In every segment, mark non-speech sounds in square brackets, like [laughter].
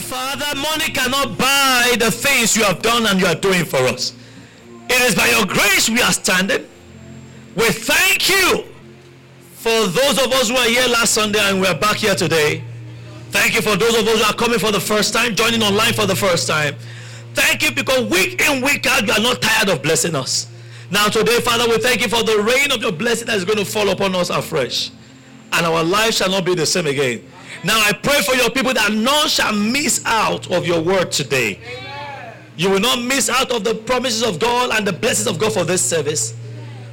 Father, money cannot buy the things you have done and you are doing for us. It is by your grace we are standing. We thank you for those of us who are here last Sunday and we are back here today. Thank you for those of us who are coming for the first time, joining online for the first time. Thank you because week in, week out, you are not tired of blessing us. Now, today, Father, we thank you for the rain of your blessing that is going to fall upon us afresh. And our life shall not be the same again. Now, I pray for your people that none shall miss out of your word today. You will not miss out of the promises of God and the blessings of God for this service.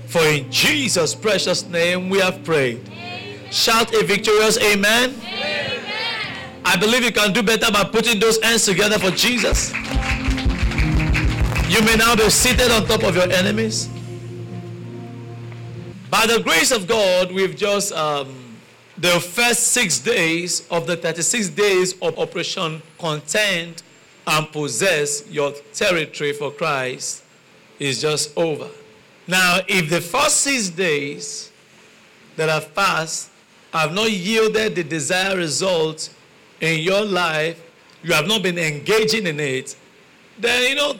For in Jesus' precious name we have prayed. Shout a victorious amen. I believe you can do better by putting those hands together for Jesus. You may now be seated on top of your enemies. By the grace of God, we've just, um, the first six days of the 36 days of Operation Contend and Possess Your Territory for Christ is just over. Now, if the first six days that have passed have not yielded the desired result in your life, you have not been engaging in it, then you know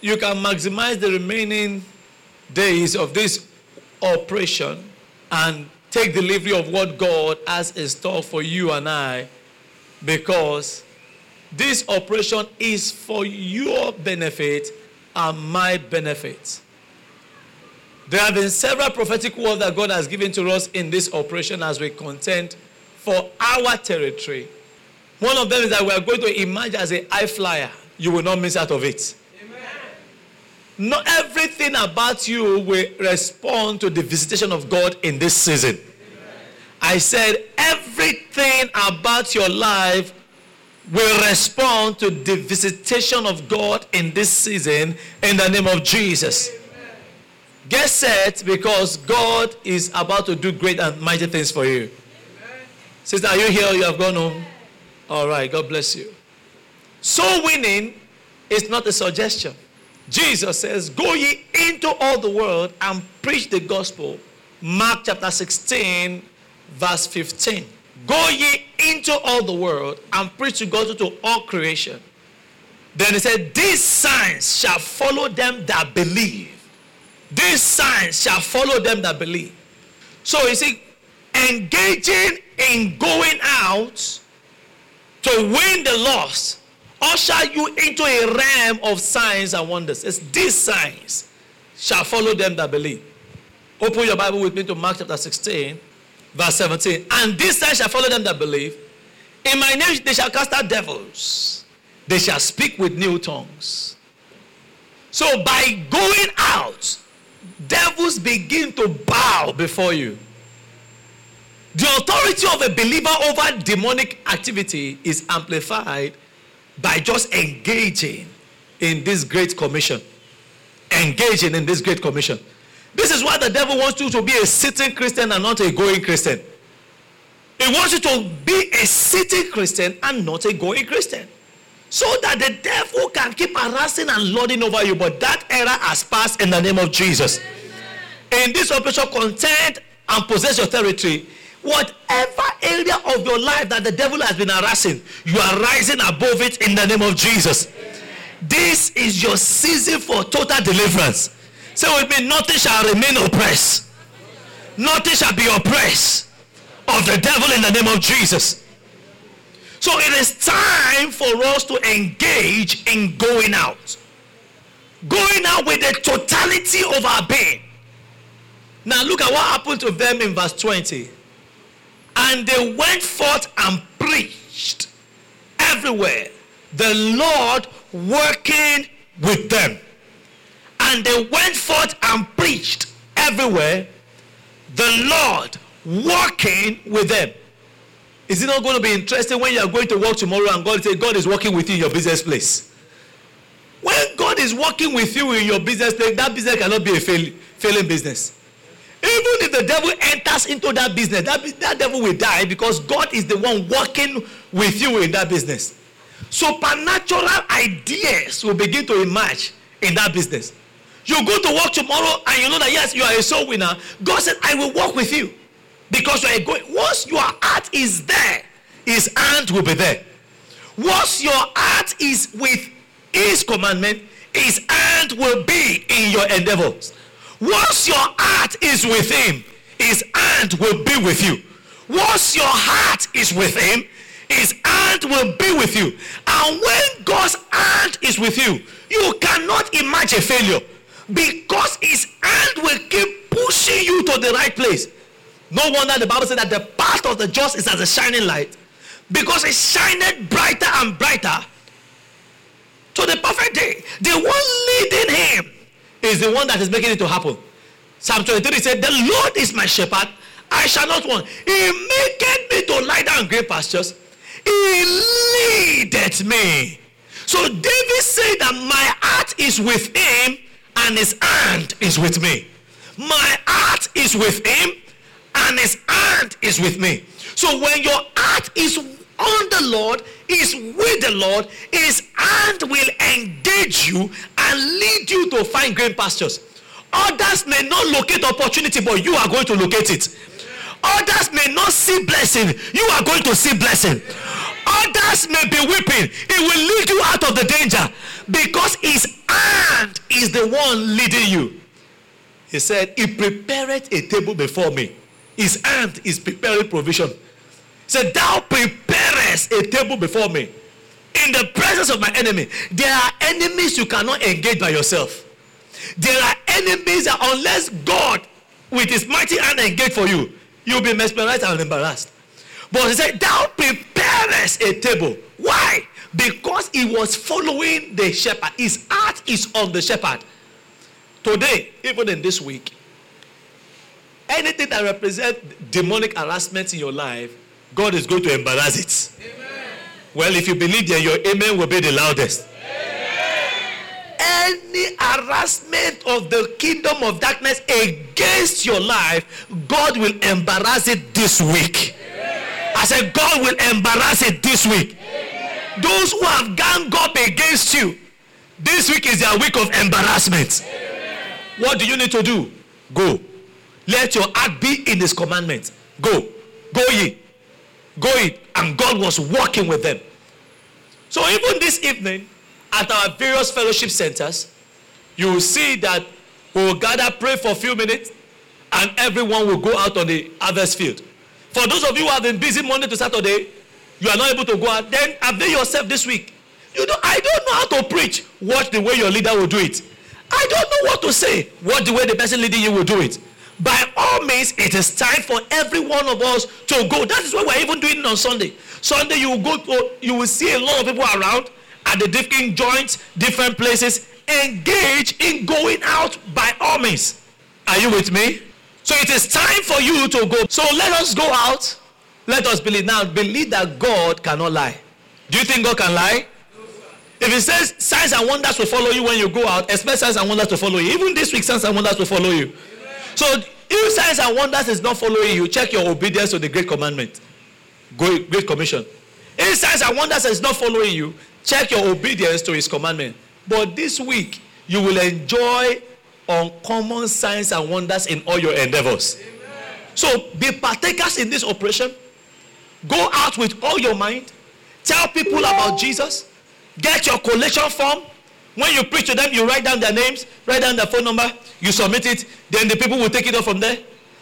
you can maximize the remaining days of this operation and take delivery of what God has in store for you and I because this operation is for your benefit and my benefit. There have been several prophetic words that God has given to us in this operation as we contend for our territory. One of them is that we are going to emerge as a high flyer. You will not miss out of it. Not everything about you will respond to the visitation of God in this season. I said everything about your life will respond to the visitation of God in this season in the name of Jesus. Get set because God is about to do great and mighty things for you. Sister, are you here you have gone home? All right, God bless you. So winning is not a suggestion. Jesus says, Go ye into all the world and preach the gospel. Mark chapter 16, verse 15. Go ye into all the world and preach the gospel to all creation. Then he said, These signs shall follow them that believe. These signs shall follow them that believe. So you see, engaging in going out to win the lost usher you into a realm of signs and wonders. It's these signs shall follow them that believe. Open your Bible with me to Mark chapter 16, verse 17. And these signs shall follow them that believe. In my name they shall cast out devils. They shall speak with new tongues. So by going out, devils begin to bow before you. The authority of a believer over demonic activity is amplified by just engaging in this great commission. Engaging in this great commission. This is why the devil wants you to be a sitting Christian and not a going Christian. He wants you to be a sitting Christian and not a going Christian. So that the devil can keep harassing and lording over you. But that era has passed in the name of Jesus. In this operation, contend and possess your territory Whatever area of your life that the devil has been harassing, you are rising above it in the name of Jesus. This is your season for total deliverance. Say with me, nothing shall remain oppressed. Nothing shall be oppressed of the devil in the name of Jesus. So it is time for us to engage in going out. Going out with the totality of our being. Now look at what happened to them in verse 20. And they went forth and preached everywhere, the Lord working with them. And they went forth and preached everywhere, the Lord working with them. Is it not going to be interesting when you are going to work tomorrow and God say God is working with you in your business place? When God is working with you in your business place, that business cannot be a fail, failing business. Even if the devil enters into that business, that, that devil will die because God is the one working with you in that business. Supernatural ideas will begin to emerge in that business. You go to work tomorrow and you know that yes, you are a soul winner. God said, I will work with you because you are going. Once your heart is there, his hand will be there. Once your heart is with his commandment, his hand will be in your endeavors. Once your heart is with him, his hand will be with you. Once your heart is with him, his hand will be with you. And when God's hand is with you, you cannot imagine failure because his hand will keep pushing you to the right place. No wonder the Bible said that the path of the just is as a shining light because it shined brighter and brighter to the perfect day. The one leading him is the one that is making it to happen. Psalm 23 said, The Lord is my shepherd, I shall not want. He maketh me to lie down in green pastures. He leadeth me. So David said that my heart is with him and his hand is with me. My heart is with him and his hand is with me. So when your heart is on the Lord, is with the Lord, his hand will engage you and lead you to find green pastures. Others may not locate opportunity, but you are going to locate it. Others may not see blessing, you are going to see blessing. Others may be weeping, it will lead you out of the danger because his hand is the one leading you. He said, He prepared a table before me. His hand is preparing provision. He said, Thou preparest a table before me in the presence of my enemy. There are enemies you cannot engage by yourself. There are enemies that unless God with his mighty hand engage for you, you'll be mesmerized and embarrassed. But he said, Thou preparest a table. Why? Because he was following the shepherd. His heart is on the shepherd. Today, even in this week, anything that represents demonic harassment in your life, God is going to embarrass it. Amen. Well, if you believe then your amen will be the loudest. Any harassment of the kingdom of darkness against your life, God will embarrass it this week. I said, God will embarrass it this week. Those who have ganged up against you, this week is their week of embarrassment. What do you need to do? Go. Let your heart be in his commandment. Go. Go ye. Go ye. And God was walking with them. So even this evening, at our various fellowship centers, you will see that we will gather, pray for a few minutes, and everyone will go out on the harvest field. For those of you who have been busy Monday to Saturday, you are not able to go out, then avail yourself this week. You know, I don't know how to preach. Watch the way your leader will do it. I don't know what to say. Watch the way the person leading you will do it. By all means, it is time for every one of us to go. That is why we're even doing it on Sunday. Sunday, you will go to, you will see a lot of people around at the different joints, different places. Engage in going out by all means. Are you with me? So it is time for you to go. So let us go out. Let us believe. Now, believe that God cannot lie. Do you think God can lie? If he says signs and wonders will follow you when you go out, expect signs and wonders to follow you. Even this week, signs and wonders will follow you. So if signs and wonders is not following you, check your obedience to the great commandment. Great commission. If signs and wonders is not following you, check your obedience to his commandment. But this week, you will enjoy uncommon signs and wonders in all your endeavors. So be partakers in this operation. Go out with all your mind. Tell people about Jesus. Get your collection form. When you preach to them, you write down their names, write down their phone number, you submit it, then the people will take it up from there.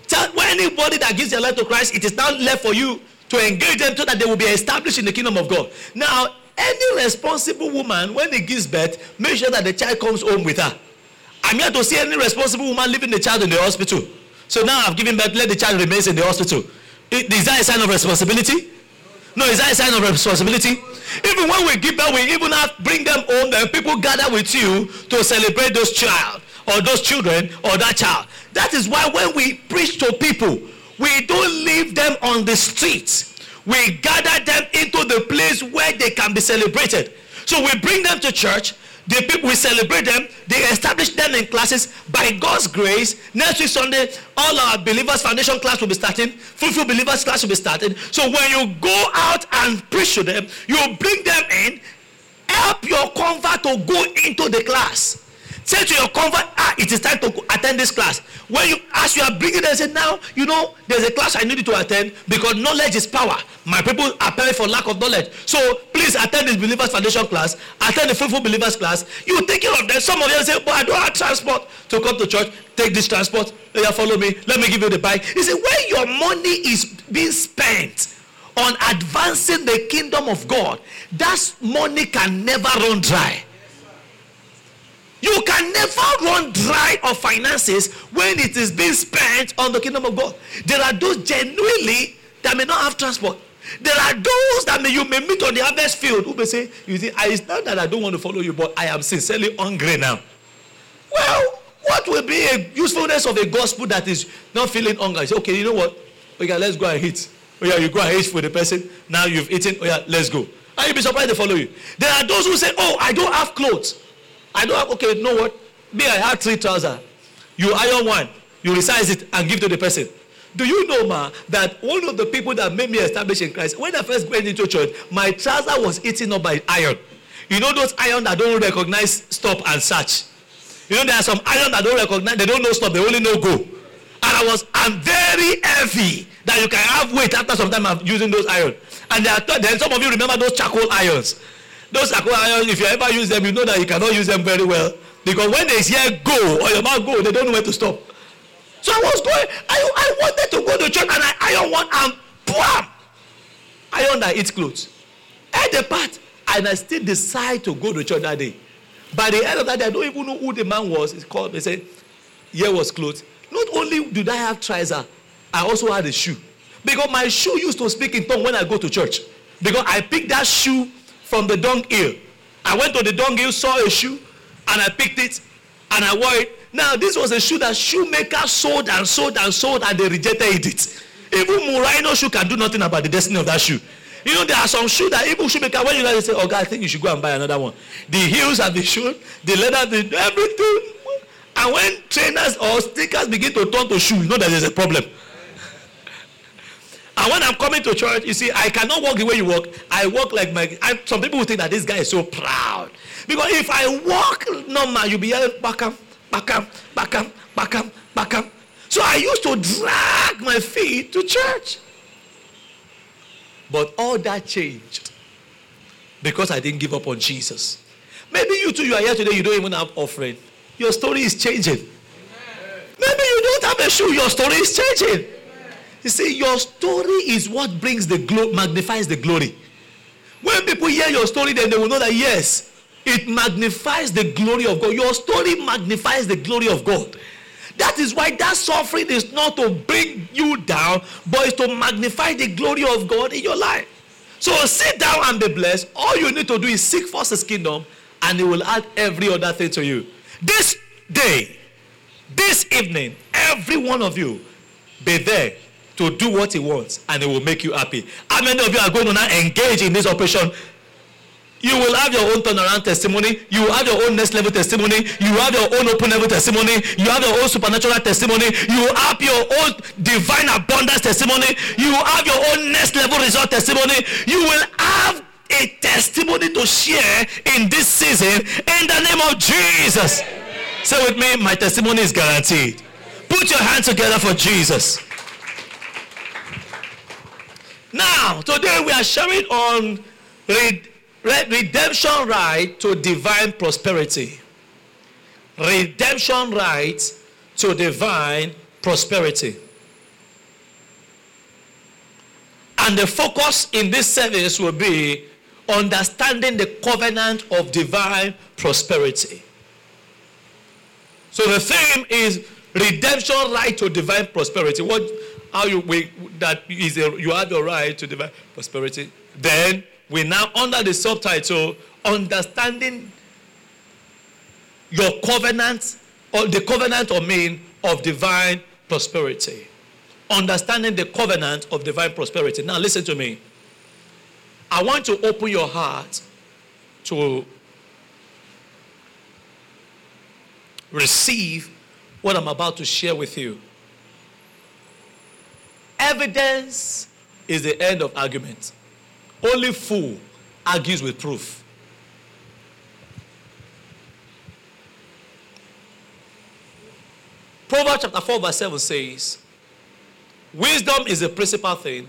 Tell anybody that gives their life to Christ, it is now left for you to engage them so that they will be established in the kingdom of God. Now, any responsible woman, when they gives birth, make sure that the child comes home with her. I'm here to see any responsible woman leaving the child in the hospital. So now I've given birth, let the child remain in the hospital. Is that a sign of responsibility? No, is that a sign of responsibility? Even when we give birth, we even have bring them home, and people gather with you to celebrate those child or those children or that child. That is why when we preach to people, we don't leave them on the streets. We gather them into the place where they can be celebrated. So we bring them to church. The people we celebrate them, they establish them in classes by God's grace. Next week Sunday, all our believers foundation class will be starting. Fruitful believers class will be starting. So when you go out and preach to them, you bring them in, help your convert to go into the class. Say to your convert, ah, it is time to attend this class. When you as you are bringing them, say now you know there's a class I need to attend because knowledge is power. My people are paying for lack of knowledge. So please attend this believers foundation class, attend the faithful believers class. You take care of them. Some of you say, but I don't have transport to come to church. Take this transport. Yeah, follow me. Let me give you the bike. You see, when your money is being spent on advancing the kingdom of God, that money can never run dry. You can never run dry of finances when it is being spent on the kingdom of God. There are those genuinely that may not have transport. There are those that may, you may meet on the harvest field who may say, You see, it's not that I don't want to follow you, but I am sincerely hungry now. Well, what will be a usefulness of a gospel that is not feeling hunger? You say, okay, you know what? Okay, let's go and eat. Oh yeah, you go and eat for the person. Now you've eaten. Oh yeah, let's go. And you'll be surprised they follow you. There are those who say, oh, I don't have clothes. I don't have, okay, you know what? Me, I have three trousers. You iron one, you resize it and give to the person. Do you know, ma, that one of the people that made me establish in Christ, when I first went into church, my trouser was eaten up by iron. You know those iron that don't recognize stop and search. You know there are some iron that don't recognize, they don't know stop, they only know go. And I was, I'm very heavy that you can have weight after some time of using those iron. And there are, then some of you remember those charcoal irons. Those charcoal irons, if you ever use them, you know that you cannot use them very well. Because when they hear go or your mouth go, they don't know where to stop. So I was going, I, I wanted to go to church and I iron one and bam! Iron that eats clothes. At the part, and I still decide to go to church that day. By the end of that day, I don't even know who the man was. He called me, said, Here was clothes. Not only did I have trouser, I also had a shoe. Because my shoe used to speak in tongue when I go to church. Because I picked that shoe from the dung hill. I went to the dung hill, saw a shoe, and I picked it, and I wore it. Now, this was a shoe that shoemakers sold and sold and sold, and they rejected it. Even Muraino shoe can do nothing about the destiny of that shoe. You know, there are some shoes that even shoemaker, when you guys say, oh, God, I think you should go and buy another one. The heels and the shoe, the leather, the everything. And when trainers or stickers begin to turn to shoes, you know that there's a problem. And when I'm coming to church, you see, I cannot walk the way you walk. I walk like my. I, some people will think that this guy is so proud. Because if I walk normal, you'll be yelling, Bakam, Bakam, Bakam, Bakam, Bakam. So I used to drag my feet to church. But all that changed because I didn't give up on Jesus. Maybe you too, you are here today, you don't even have offering. Your story is changing. Maybe you don't have a shoe, your story is changing. You see, your story is what brings the glory, magnifies the glory. When people hear your story, then they will know that yes, it magnifies the glory of God. Your story magnifies the glory of God. That is why that suffering is not to bring you down, but it's to magnify the glory of God in your life. So sit down and be blessed. All you need to do is seek first his kingdom, and he will add every other thing to you. This day, this evening, every one of you be there to do what he wants and it will make you happy. How many of you are going to now engage in this operation? You will have your own turnaround testimony. You will have your own next level testimony. You have your own open level testimony. You have your own supernatural testimony. You will have your own divine abundance testimony. You will have your own next level result testimony. You will have a testimony to share in this season in the name of Jesus. Say with me, my testimony is guaranteed. Put your hands together for Jesus. Now, today we are sharing on redemption right to divine prosperity. Redemption right to divine prosperity. And the focus in this service will be understanding the covenant of divine prosperity. So the theme is redemption right to divine prosperity. What how you we, that is a, you have your right to divine prosperity. Then we now under the subtitle understanding your covenant or the covenant or mean of divine prosperity. Understanding the covenant of divine prosperity. Now listen to me. I want to open your heart to receive what I'm about to share with you. Evidence is the end of argument. Only fool argues with proof. Proverbs chapter 4, verse 7 says, Wisdom is the principal thing,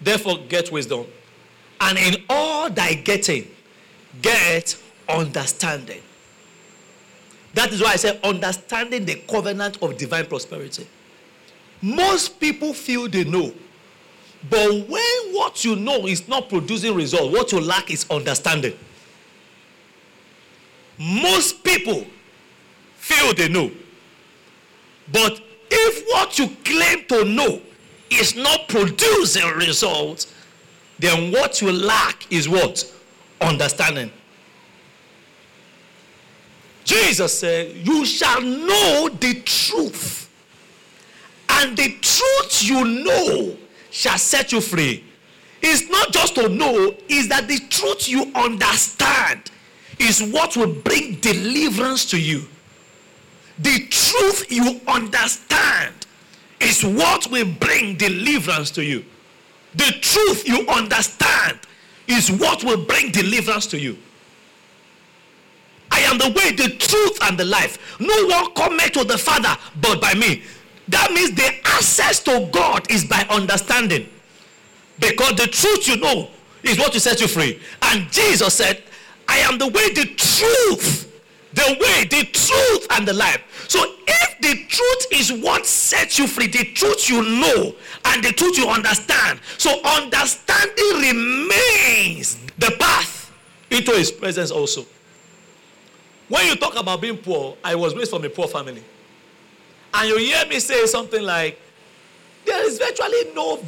therefore get wisdom. And in all thy getting, get understanding. That is why I say understanding the covenant of divine prosperity. Most people feel they know. But when what you know is not producing result, what you lack is understanding. Most people feel they know. But if what you claim to know is not producing results, then what you lack is what? Understanding. Jesus said, You shall know the truth, and the truth you know shall set you free. It's not just to know, is that the truth you understand is what will bring deliverance to you. The truth you understand is what will bring deliverance to you. The truth you understand is what will bring deliverance to you. I am the way, the truth, and the life. No one cometh to the Father but by me. That means the access to God is by understanding. Because the truth you know is what will set you free. And Jesus said, I am the way, the truth, the way, the truth, and the life. So if the truth is what sets you free, the truth you know, and the truth you understand, so understanding remains the path into his presence also. When you talk about being poor, I was raised from a poor family. And you hear me say something like, there is virtually no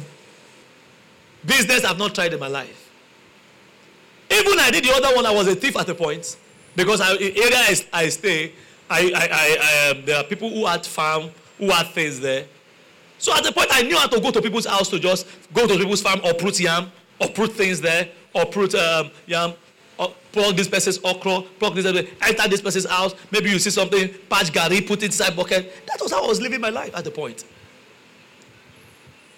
business I've not tried in my life. Even I did the other one, I was a thief at a point. Because I, in area I, I stay, I, I, I, um, there are people who had farm, who had things there. So at the point, I knew how to go to people's house to just go to people's farm, uproot yam, uproot things there, uproot um, yam, plug this person's okra, plug this, enter this person's house. Maybe you see something, patch gari, put it inside bucket. That was how I was living my life at the point.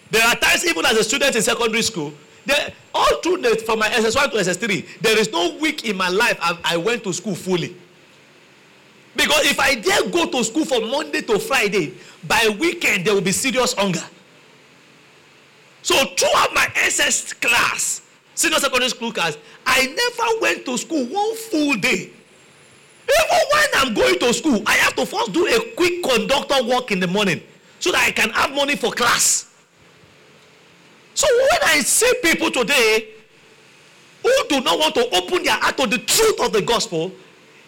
There are times, even as a student in secondary school, there, all through the, from my SS1 to SS3, there is no week in my life I, I went to school fully. Because if I dare go to school from Monday to Friday, by weekend there will be serious hunger. So throughout my SS class, senior secondary school class, I never went to school one full day. Even when I'm going to school, I have to first do a quick conductor walk in the morning so that I can have money for class. So when I see people today who do not want to open their heart to the truth of the gospel,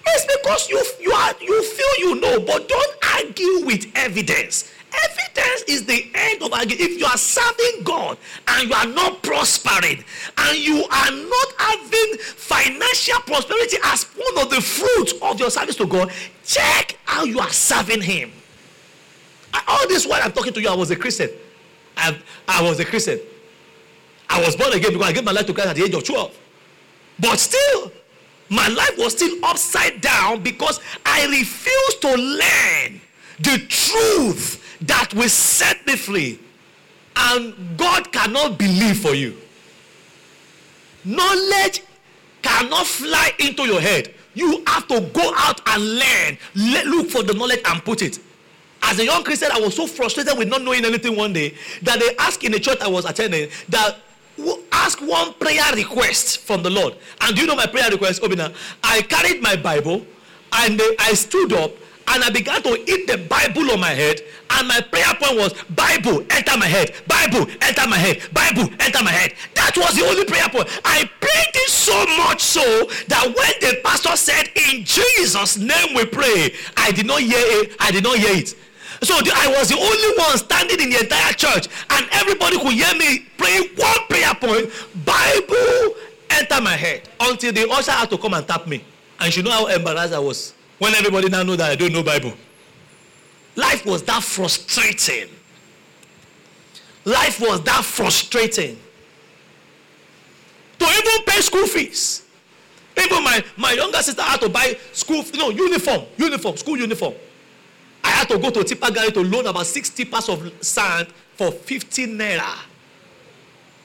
it's because you, you, are, you feel you know, but don't argue with evidence. Evidence is the end of argument. If you are serving God and you are not prospering and you are not having financial prosperity as one of the fruits of your service to God, check how you are serving Him. All this while I'm talking to you, I was a Christian. I, I was a Christian. I was born again because I gave my life to Christ at the age of 12. But still, my life was still upside down because I refused to learn the truth that will set me free. And God cannot believe for you. Knowledge cannot fly into your head. You have to go out and learn. look for the knowledge and put it. As a young Christian, I was so frustrated with not knowing anything one day that they asked in the church I was attending that ask one prayer request from the Lord. And do you know my prayer request, Obina? I carried my Bible and I stood up and I began to eat the Bible on my head. And my prayer point was Bible, enter my head. Bible, enter my head. Bible, enter my head. That was the only prayer point. I prayed it so much so that when the pastor said, In Jesus' name we pray, I did not hear it. I did not hear it. So the, I was the only one standing in the entire church, and everybody could hear me pray one prayer point. Bible enter my head until the usher had to come and tap me. And you know how embarrassed I was when everybody now know that I don't know Bible. Life was that frustrating. Life was that frustrating. To even pay school fees. Even my, my younger sister had to buy school, know, uniform, uniform, school uniform. I had to go to Tipper to loan about 60 parts of sand for 15 naira.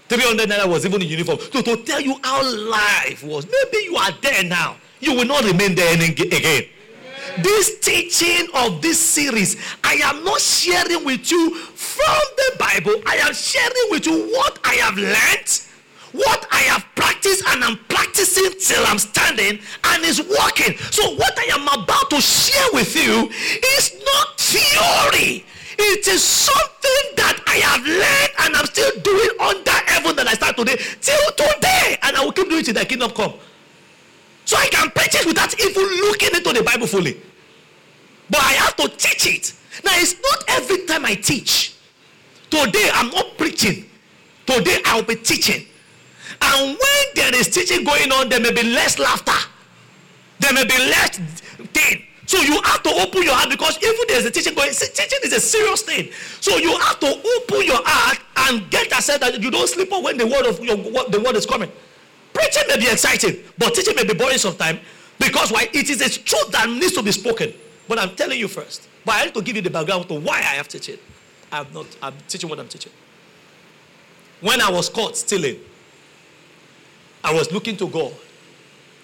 300 naira was even in uniform. So to tell you how life was, maybe you are there now. You will not remain there again. This teaching of this series, I am not sharing with you from the Bible. I am sharing with you what I have learned, what I have practiced, and I'm practicing till I'm standing and is working. So, what I am about to share with you is not theory. It is something that I have learned and I'm still doing under heaven that I start today till today, and I will keep doing it till the kingdom come. So I can preach it without even looking into the Bible fully. But I have to teach it. Now, it's not every time I teach. Today, I'm not preaching. Today, I'll be teaching. And when there is teaching going on, there may be less laughter. There may be less thing. So you have to open your heart because even there's a teaching going, teaching is a serious thing. So you have to open your heart and get yourself that you don't sleep on when the word of your the word is coming. Preaching may be exciting, but teaching may be boring sometimes because why? It is a truth that needs to be spoken. But I'm telling you first. But I need to give you the background to why I have teaching. I'm not. I'm teaching what I'm teaching. When I was caught stealing, I was looking to God,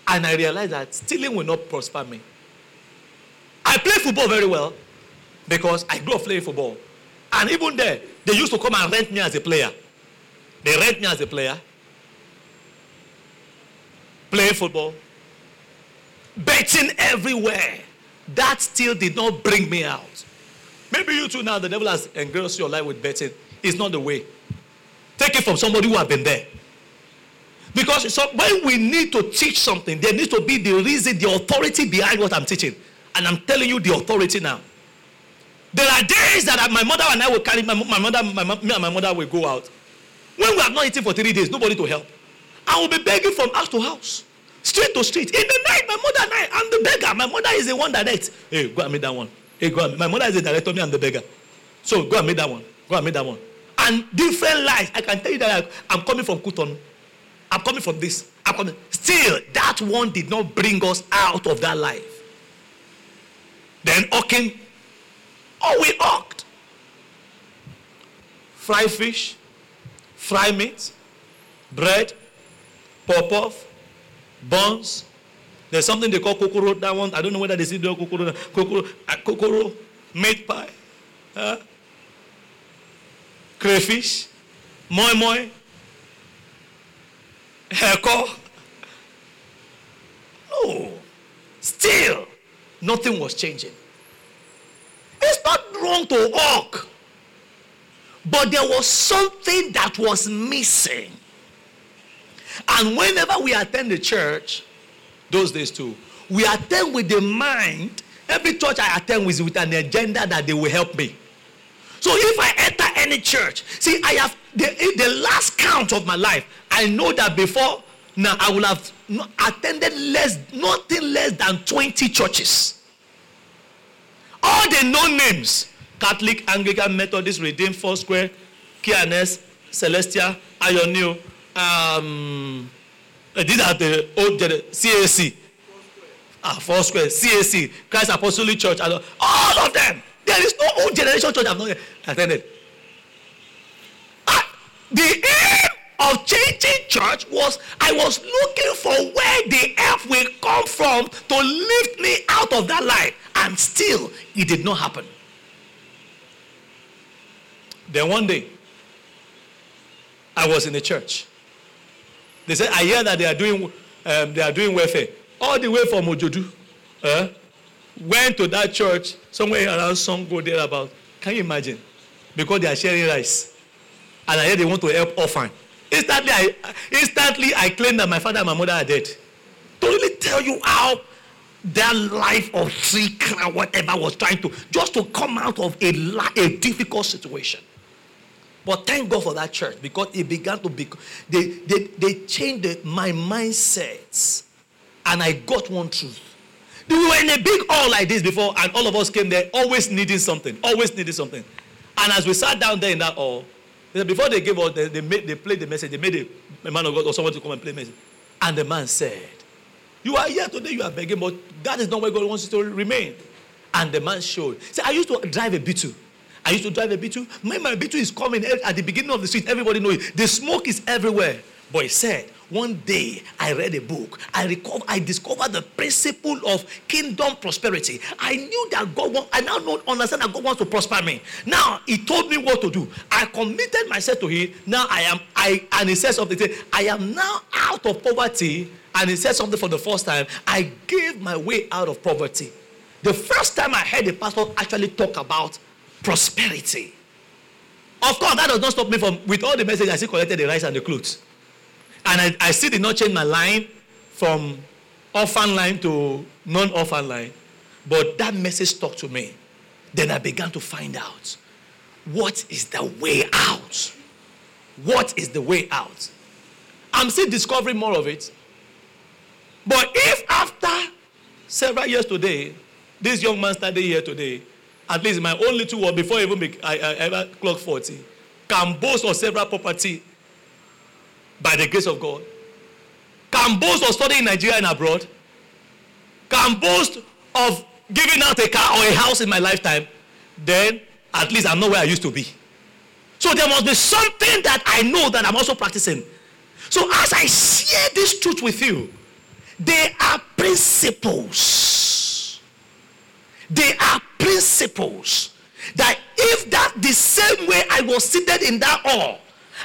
and I realized that stealing will not prosper me. I play football very well because I grew up playing football, and even there, they used to come and rent me as a player. They rent me as a player, playing football, betting everywhere. That still did not bring me out. Maybe you too now, the devil has engrossed your life with betting. It's not the way. Take it from somebody who has been there. Because so when we need to teach something, there needs to be the reason, the authority behind what I'm teaching. And I'm telling you the authority now. There are days that my mother and I will carry, my, my mother, my, me and my mother will go out. When we have not eaten for three days, nobody to help. I will be begging from house to house, street to street. In the night, my mother and I, I'm the beggar. My mother is the one that eats. Hey, go and meet that one. Hey, go and, my mother is the director, me, I'm the beggar. So go and meet that one. Go and meet that one. And different lies. I can tell you that I, I'm coming from Kuton. I'm coming from this. I'm coming. Still, that one did not bring us out of that life. Then hawking. Oh, we hawked. Fry fish, fry meat, bread, puff-puff, buns. There's something they call kokoro. That one, I don't know whether they see the kokoro. Kokoro, uh, kokoro, meat pie, uh, crayfish, moi moi, heko. No. Still, nothing was changing. It's not wrong to walk, but there was something that was missing. And whenever we attend the church, those days too, we attend with the mind. Every church I attend with with an agenda that they will help me. So if I enter any church, see, I have the, the last count of my life. I know that before now I will have attended less, nothing less than 20 churches. All the known names Catholic, Anglican, Methodist, Redeemed, Foursquare, KNS, Celestia, Ionio, um, these are the old CAC, ah, Foursquare, CAC, Christ Apostolic Church, all of them. There is no old generation church I've not attended. Ah, the aim of changing church was I was looking for where the help will come from to lift me out of that life. And still, it did not happen. Then one day, I was in the church. They said, I hear that they are doing, um, they are doing welfare. All the way from Ojodu. Uh, went to that church somewhere around Sango there about. Can you imagine? Because they are sharing rice. And I hear they want to help orphan. Instantly, I, instantly, I claim that my father and my mother are dead. To really tell you how that life of trick or whatever was trying to, just to come out of a, a difficult situation. But thank God for that church because it began to be, they, they, they changed the, my mindsets. And I got one truth. We were in a big hall like this before, and all of us came there always needing something, always needing something. And as we sat down there in that hall, before they gave us, they, they, made, they played the message, they made a, a man of God or someone to come and play message. And the man said, You are here today, you are begging, but that is not where God wants you to remain. And the man showed. See, I used to drive a Beetle. I used to drive a Beetle. My, my Beetle is coming eh, at the beginning of the street. Everybody knows it. The smoke is everywhere. But he said, one day I read a book. I recall, I discovered the principle of kingdom prosperity. I knew that God want, I now know, understand that God wants to prosper me. Now He told me what to do. I committed myself to Him. Now I am, I and He said something. I am now out of poverty. And He said something for the first time. I gave my way out of poverty. The first time I heard a pastor actually talk about prosperity. Of course, that does not stop me from, with all the messages, I still collected the rice and the clothes. And I, I still did not change my line from orphan line to non orphan line. But that message stuck to me. Then I began to find out what is the way out? What is the way out? I'm still discovering more of it. But if after several years today, this young man standing here today at least my own little one before even be, I, I ever clock 40 can boast of several property by the grace of God. Can boast of studying in Nigeria and abroad. Can boast of giving out a car or a house in my lifetime. Then at least I'm not where I used to be. So there must be something that I know that I'm also practicing. So as I share this truth with you they are principles they are principles that if that the same way I was seated in that hall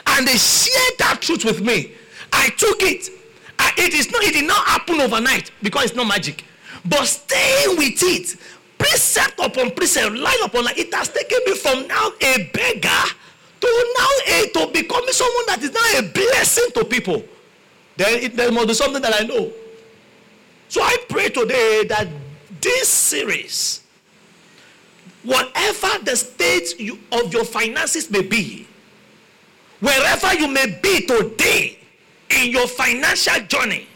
and they shared that truth with me, I took it. I, it is not. It did not happen overnight because it's not magic. But staying with it, precept upon precept, line upon line, it has taken me from now a beggar to now a to becoming someone that is now a blessing to people. Then it, there must be something that I know. So I pray today that this series whatever the state you, of your finances may be, wherever you may be today in your financial journey,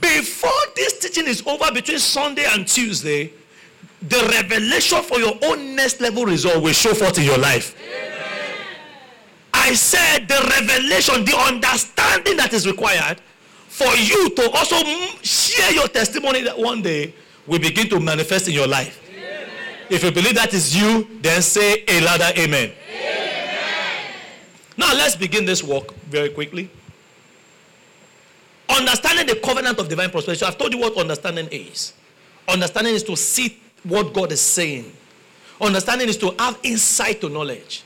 before this teaching is over between Sunday and Tuesday, the revelation for your own next level result will show forth in your life. Amen. I said the revelation, the understanding that is required for you to also share your testimony that one day will begin to manifest in your life. If you believe that is you, then say a louder amen. amen. Now let's begin this walk very quickly. Understanding the covenant of divine prosperity. So I've told you what understanding is. Understanding is to see what God is saying. Understanding is to have insight to knowledge.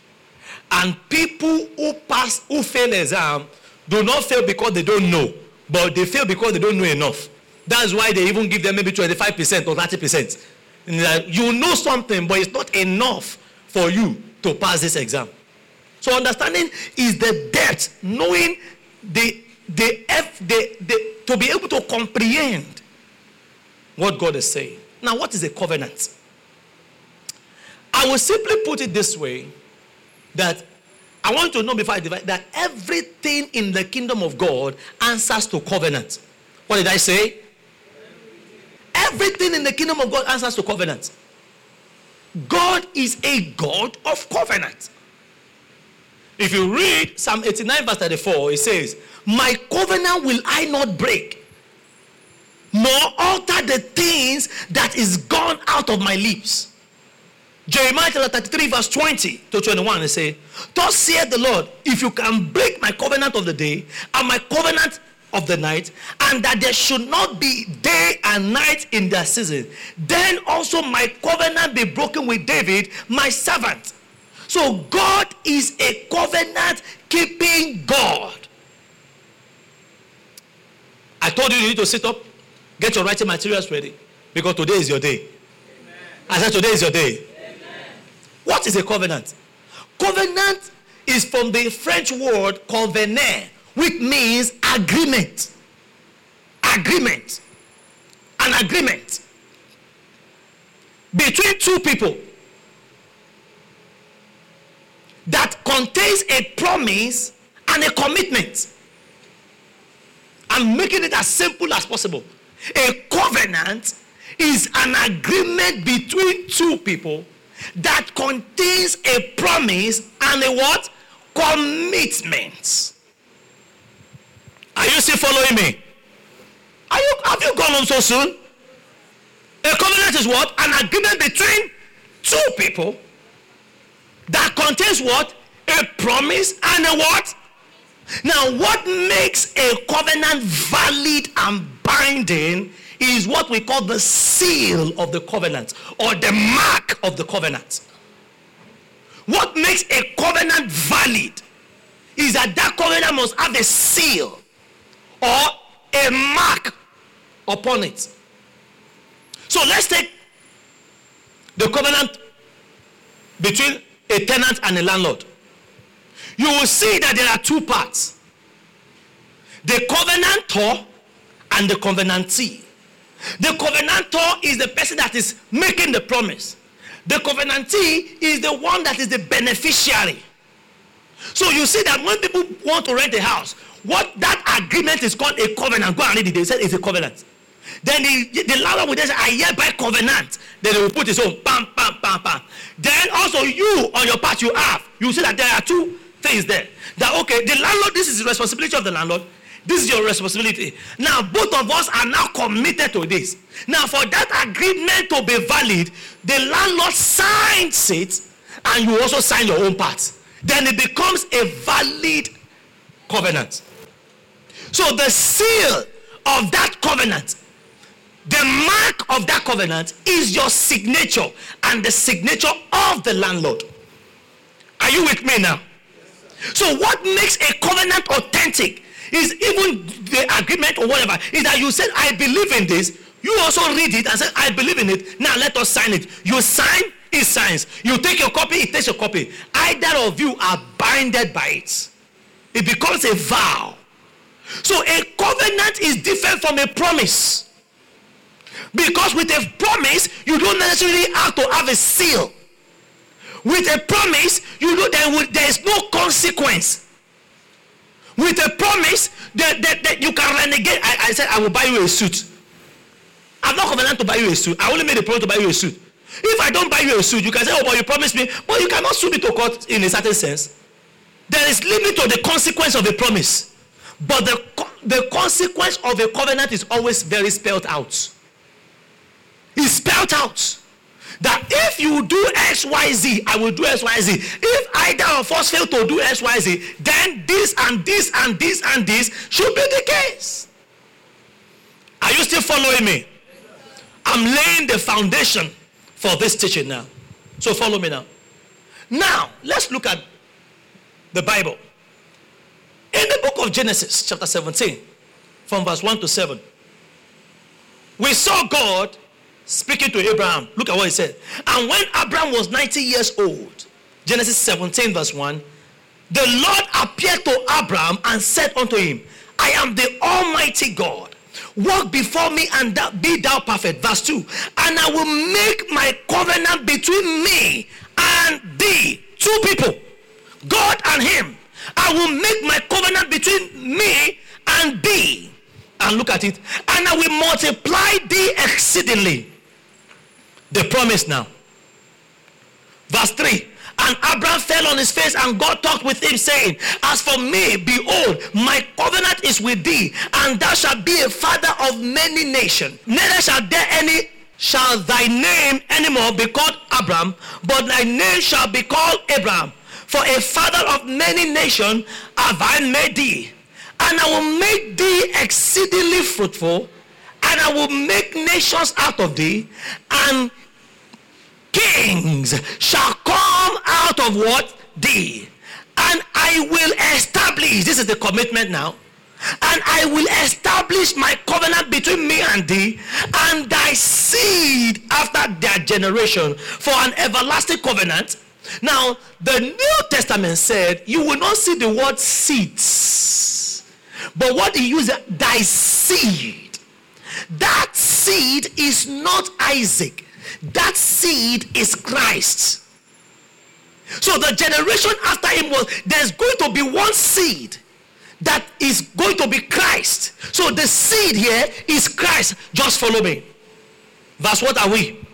And people who pass, who fail exam, do not fail because they don't know, but they fail because they don't know enough. That's why they even give them maybe 25% or 30% uh, you know something, but it's not enough for you to pass this exam. So understanding is the depth, knowing the the, F, the, the to be able to comprehend what God is saying. Now, what is a covenant? I will simply put it this way that I want to know before I divide that everything in the kingdom of God answers to covenant. What did I say? Everything in the kingdom of God answers to covenant. God is a God of covenant. If you read Psalm 89, verse 34, it says, My covenant will I not break, nor alter the things that is gone out of my lips. Jeremiah 33, verse 20 to 21, it says, Thus saith the Lord, if you can break my covenant of the day and my covenant of the night, and that there should not be day and night in their season. Then also my covenant be broken with David, my servant. So God is a covenant keeping God. I told you you need to sit up, get your writing materials ready, because today is your day. Amen. I said today is your day. Amen. What is a covenant? Covenant is from the French word convenir, which means agreement. Agreement. An agreement between two people that contains a promise and a commitment. I'm making it as simple as possible. A covenant is an agreement between two people that contains a promise and a what? Commitment. Are you still following me? Are you, have you gone home so soon? A covenant is what? An agreement between two people that contains what? A promise and a what? Now, what makes a covenant valid and binding is what we call the seal of the covenant or the mark of the covenant. What makes a covenant valid is that that covenant must have a seal or a mark upon it. So let's take the covenant between a tenant and a landlord. You will see that there are two parts the covenantor and the covenantee. The covenantor is the person that is making the promise. The covenantee is the one that is the beneficiary. So you see that when people want to rent a house, what that agreement is called a covenant. Go and read it. They said it's a covenant. Then the, the will say, I hereby covenant. Then they will put his own, bam, bam, bam, bam. Then also you, on your part, you have. You see that there are two things there. That, okay, the landlord, this is the responsibility of the landlord. This is your responsibility. Now, both of us are now committed to this. Now, for that agreement to be valid, the landlord signs it, and you also sign your own part. Then it becomes a valid covenant. So, the seal of that covenant, the mark of that covenant is your signature and the signature of the landlord. Are you with me now? So, what makes a covenant authentic is even the agreement or whatever, is that you said, I believe in this. You also read it and say, I believe in it. Now let us sign it. You sign, it signs. You take your copy, it takes your copy. Either of you are binded by it. It becomes a vow. So a covenant is different from a promise. Because with a promise, you don't necessarily have to have a seal. With a promise, you know there, there is no consequence with a promise that, that, that you can renegade. I, I said, I will buy you a suit. I'm not covenant to buy you a suit. I only made a promise to buy you a suit. If I don't buy you a suit, you can say, oh, but you promised me. But you cannot sue me to court in a certain sense. There is limit to the consequence of a promise. But the, the consequence of a covenant is always very spelled out. It's spelled out that if you do XYZ, I will do XYZ. If either of us fail to do XYZ, then this and this and this and this should be the case. Are you still following me? I'm laying the foundation for this teaching now. So follow me now. Now, let's look at the Bible. In the book of Genesis, chapter 17, from verse 1 to 7, we saw God speaking to Abraham. Look at what he said. And when Abraham was 90 years old, Genesis 17, verse 1, the Lord appeared to Abraham and said unto him, I am the Almighty God. Walk before me and be thou perfect. Verse 2. And I will make my covenant between me and thee. Two people, God and him. I will make my covenant between me and thee. And look at it. And I will multiply thee exceedingly the promise now. Verse 3 and Abram fell on his face, and God talked with him, saying, As for me, behold, my covenant is with thee, and thou shalt be a father of many nations. Neither shall there any shall thy name anymore be called Abraham, but thy name shall be called Abraham. For a father of many nations have I made thee, and I will make thee exceedingly fruitful, and I will make nations out of thee, and kings shall come out of what? Thee. And I will establish, this is the commitment now, and I will establish my covenant between me and thee and thy seed after their generation for an everlasting covenant. Now, the New Testament said you will not see the word seeds, but what he used, thy seed. That seed is not Isaac that seed is Christ. So the generation after him was there's going to be one seed that is going to be Christ. So the seed here is Christ. Just follow me. Verse what are we?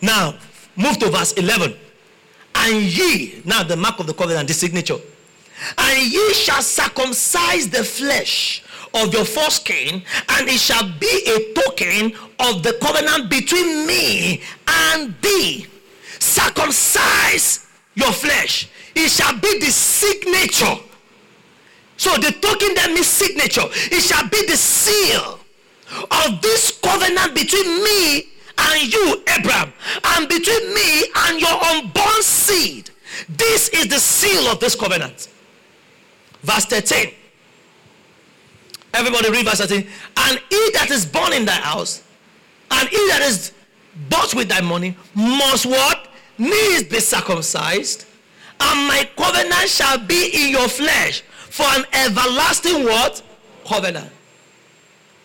Now move to verse 11. And ye, now the mark of the covenant, the signature. And ye shall circumcise the flesh of your foreskin, and it shall be a token of the covenant between me and thee. Circumcise your flesh. It shall be the signature. So the token that means signature. It shall be the seal of this covenant between me and you, Abraham, and between me and your unborn seed. This is the seal of this covenant. Verse 13. Everybody read verse 13. And he that is born in thy house, and he that is bought with thy money, must what? Needs be circumcised, and my covenant shall be in your flesh for an everlasting what? Covenant.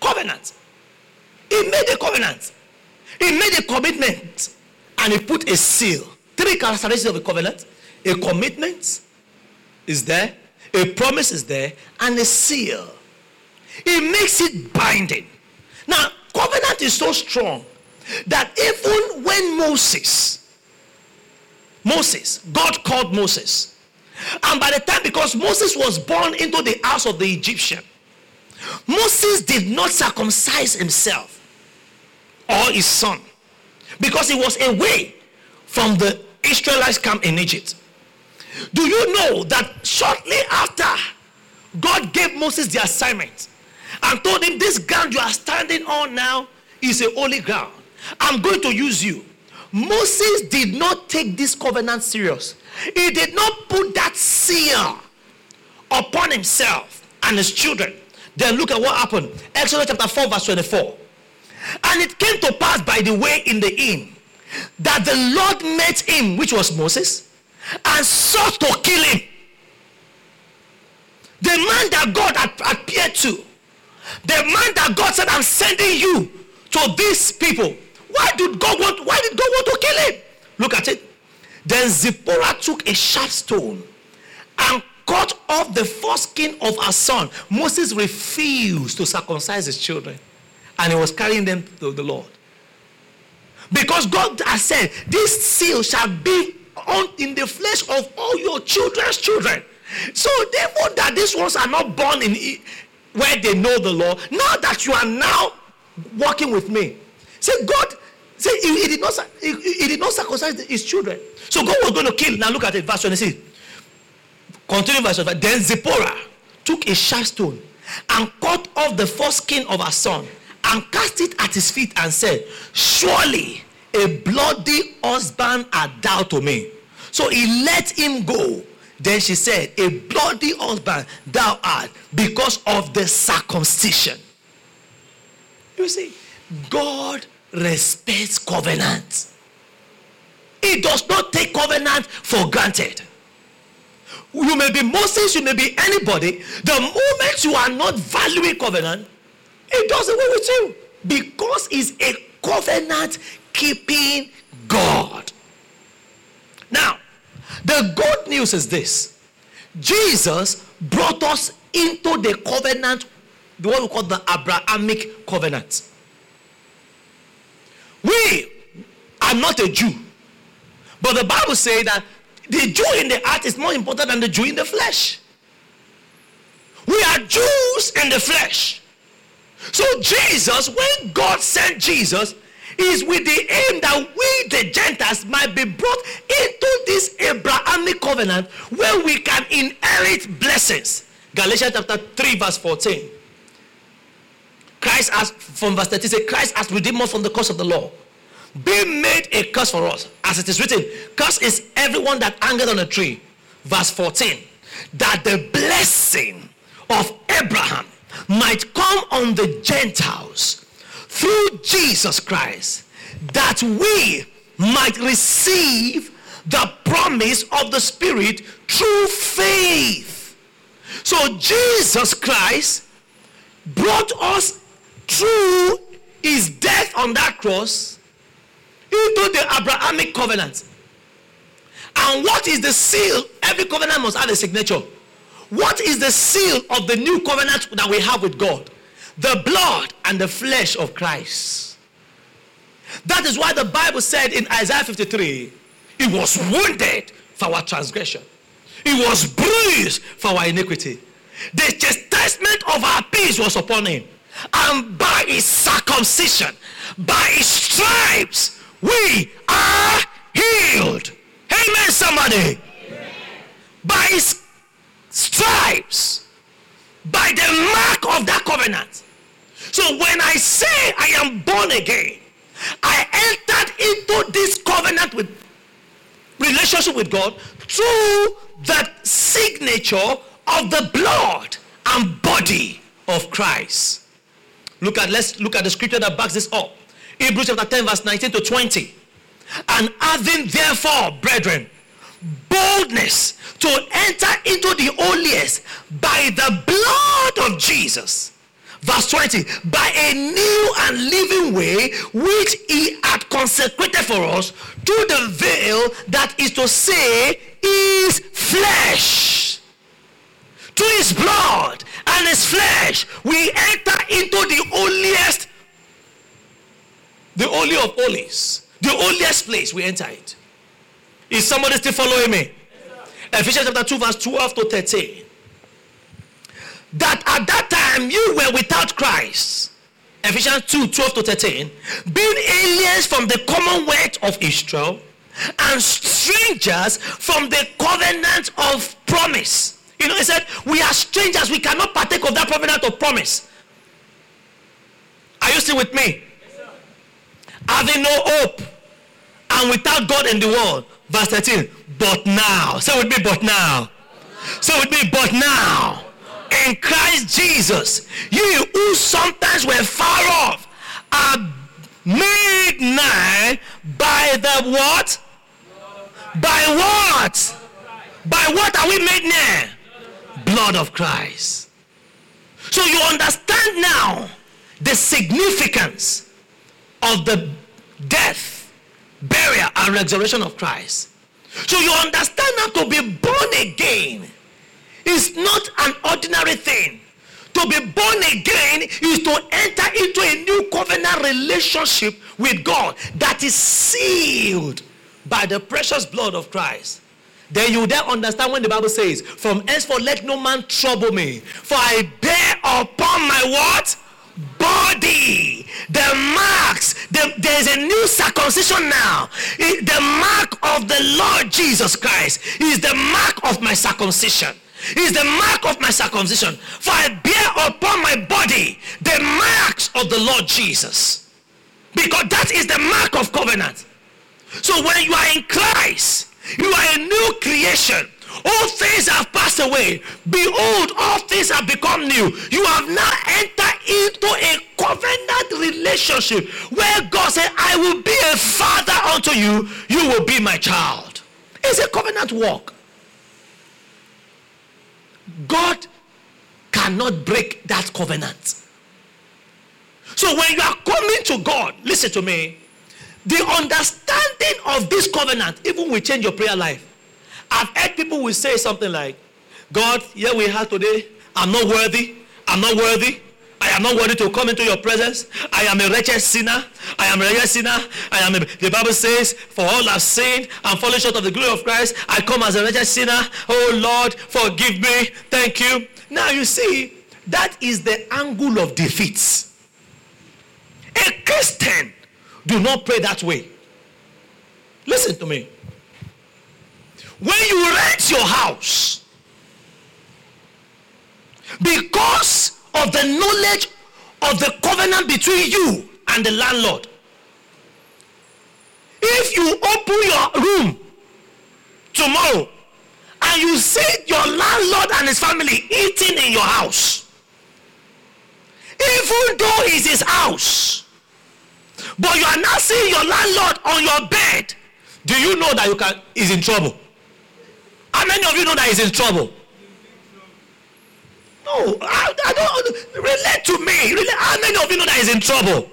Covenant. He made a covenant. He made a commitment. And he put a seal. Three characteristics of a covenant. A commitment is there. A promise is there. And a seal. He makes it binding. Now, covenant is so strong that even when Moses, Moses, God called Moses, and by the time, because Moses was born into the house of the Egyptian, Moses did not circumcise himself or his son because he was away from the Israelites camp in Egypt. Do you know that shortly after God gave Moses the assignment and told him, This ground you are standing on now is a holy ground. I'm going to use you. Moses did not take this covenant serious. He did not put that seal upon himself and his children. Then look at what happened. Exodus chapter 4, verse 24. And it came to pass by the way in the inn that the Lord met him, which was Moses, and sought to kill him. The man that God had appeared to, the man that God said, I'm sending you to these people. Why did God want, why did God want to kill him? Look at it. Then Zipporah took a sharp stone and cut off the foreskin of her son. Moses refused to circumcise his children and he was carrying them to the Lord. Because God has said, This seal shall be on in the flesh of all your children's children. So therefore, that these ones are not born in where they know the law. Now that you are now working with me, say God, say he, he did not he, he, did not circumcise his children. So God was going to kill. Now look at it, verse 26. Continue verse 25. Then Zipporah took a sharp stone and cut off the foreskin of her son and cast it at his feet and said, Surely a bloody husband art thou to me. So he let him go. Then she said, A bloody husband thou art because of the circumcision. You see, God respects covenant. He does not take covenant for granted. You may be Moses, you may be anybody. The moment you are not valuing covenant, it does away with you because he's a covenant keeping God. Now, the good news is this Jesus brought us into the covenant, the one we call the Abrahamic covenant. We are not a Jew, but the Bible says that the Jew in the heart is more important than the Jew in the flesh. We are Jews in the flesh. So Jesus, when God sent Jesus, is with the aim that we, the Gentiles, might be brought into this Abrahamic covenant where we can inherit blessings. Galatians chapter 3, verse 14. Christ has, from verse 30, say, Christ has redeemed us from the curse of the law. Be made a curse for us, as it is written. Curse is everyone that angered on a tree. Verse 14. That the blessing of Abraham might come on the Gentiles through Jesus Christ, that we might receive the promise of the Spirit through faith. So Jesus Christ brought us through his death on that cross into the Abrahamic covenant. And what is the seal? Every covenant must have a signature. What is the seal of the new covenant that we have with God? The blood and the flesh of Christ. That is why the Bible said in Isaiah 53, He was wounded for our transgression, He was bruised for our iniquity. The chastisement of our peace was upon Him, and by His circumcision, by His stripes, we are healed. Amen, somebody. Amen. By His stripes by the mark of that covenant. So when I say I am born again, I entered into this covenant with relationship with God through the signature of the blood and body of Christ. Look at let's look at the scripture that backs this up. Hebrews chapter 10, verse 19 to 20. And having therefore, brethren, boldness to enter into the holiest by the blood of Jesus. Verse 20, by a new and living way which he had consecrated for us through the veil that is to say his flesh. To his blood and his flesh, we enter into the holiest, the holy of holies, the holiest place we enter it. Is somebody still following me? Ephesians chapter 2, verse 12 to 13. That at that time you were without Christ. Ephesians 2, 12 to 13. Being aliens from the commonwealth of Israel and strangers from the covenant of promise. You know, he said, We are strangers, we cannot partake of that covenant of promise. Are you still with me? Having no hope and without God in the world. Verse 13. But now. Say with me, but now. Say with me, but now. In Christ Jesus, you who sometimes were far off are made nigh by the what? By what? By what are we made near? Blood of Christ. So you understand now the significance of the death, burial, and resurrection of Christ. So you understand now to be born again is not an ordinary thing. To be born again is to enter into a new covenant relationship with God that is sealed by the precious blood of Christ. Then you then understand when the Bible says, From henceforth let no man trouble me, for I bear upon my what? Body. The marks. The, there's a new circumcision now. It, the mark of the Lord Jesus Christ is the mark of my circumcision. Is the mark of my circumcision. For I bear upon my body the marks of the Lord Jesus. Because that is the mark of covenant. So when you are in Christ, you are a new creation. All things have passed away. Behold, all things have become new. You have now entered into a covenant relationship where God said, I will be a father unto you. You will be my child. It's a covenant walk. God cannot break that covenant. So when you are coming to God, listen to me. The understanding of this covenant even will change your prayer life. I've heard people will say something like, God, here we are today. I'm not worthy. I'm not worthy. I am not worthy to come into your presence. I am a wretched sinner. I am a wretched sinner. I am a, the Bible says, for all have sinned and fallen short of the glory of Christ. I come as a wretched sinner. Oh Lord, forgive me. Thank you. Now you see, that is the angle of defeat. A Christian do not pray that way. Listen to me. When you rent your house, because of the knowledge of the covenant between you and the landlord, if you open your room tomorrow and you see your landlord and his family eating in your house, even though it's his house, but you are now seeing your landlord on your bed, do you know that you can is in trouble? How many of you know that he's in trouble? No, I, I don't relate to me. Relate, how many of you know that he's in trouble?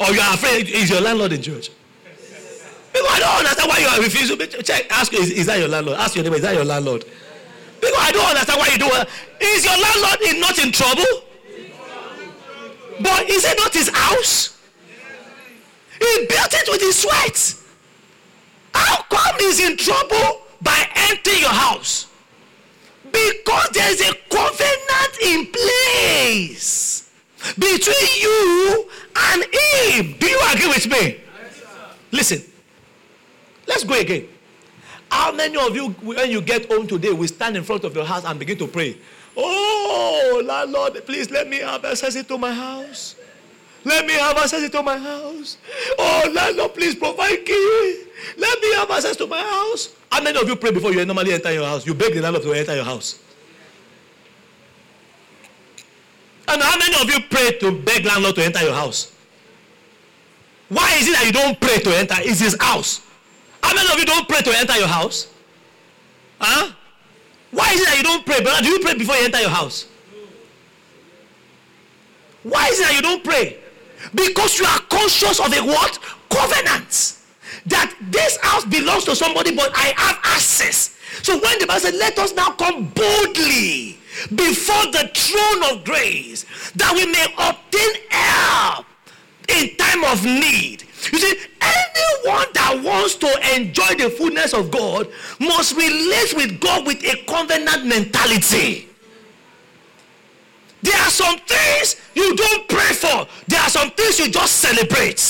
Or you are afraid is your landlord in church? Because I don't understand why you are refusing. Check, ask is, is that your landlord? Ask your neighbor, is that your landlord? Because I don't understand why you do it. Is your landlord in, not in trouble? But is it not his house? He built it with his sweat. How come he's in trouble by entering your house? Because there's a covenant in place between you and him. Do you agree with me? Listen, let's go again. How many of you, when you get home today, will stand in front of your house and begin to pray? Oh, Lord, please let me have access into my house. Let me have access into my house. Oh, landlord, please provide key. Let me have access to my house. How many of you pray before you normally enter your house? You beg the landlord to enter your house. And how many of you pray to beg landlord to enter your house? Why is it that you don't pray to enter? It's his house. How many of you don't pray to enter your house? Huh? Why is it that you don't pray? Brother, do you pray before you enter your house? Why is it that you don't pray? Because you are conscious of a what? Covenant. That this house belongs to somebody, but I have access. So when the Bible said, Let us now come boldly before the throne of grace, that we may obtain help in time of need. You see, anyone that wants to enjoy the fullness of God must relate with God with a covenant mentality. There are some things you don't pray for. There are some things you just celebrate.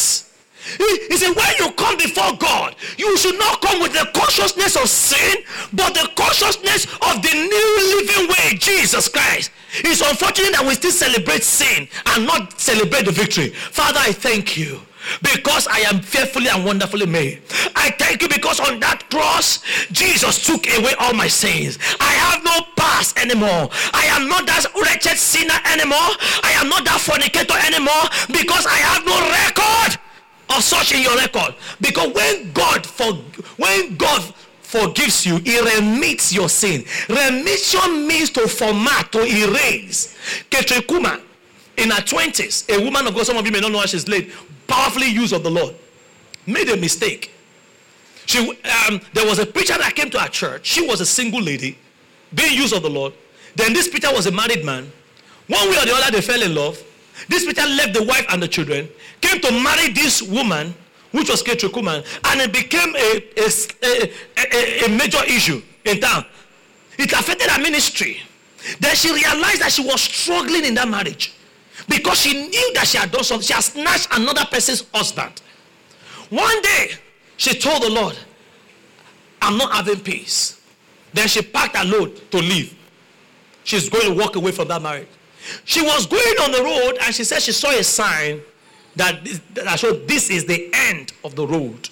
He said, when you come before God, you should not come with the consciousness of sin, but the consciousness of the new living way, Jesus Christ. It's unfortunate that we still celebrate sin and not celebrate the victory. Father, I thank you because I am fearfully and wonderfully made. I thank you because on that cross, Jesus took away all my sins. I have no past anymore. I am not that wretched sinner anymore. I am not that fornicator anymore because I have no record of such in your record. Because when God for when God forgives you, he remits your sin. Remission means to format, to erase. Kathryn Kuhlman, in her 20s, a woman of God, some of you may not know how she's laid, powerfully used of the Lord, made a mistake. She, um, there was a preacher that came to our church. She was a single lady, being used of the Lord. Then this preacher was a married man. One way or the other, they fell in love. This preacher left the wife and the children, came to marry this woman, which was Kathryn Kuhlman, and it became a, a, a, a, major issue in town. It affected her ministry. Then she realized that she was struggling in that marriage because she knew that she had done something. She had snatched another person's husband. One day, she told the Lord, I'm not having peace. Then she packed her load to leave. She's going to walk away from that marriage. She was going on the road and she said she saw a sign that, that showed this is the end of the road.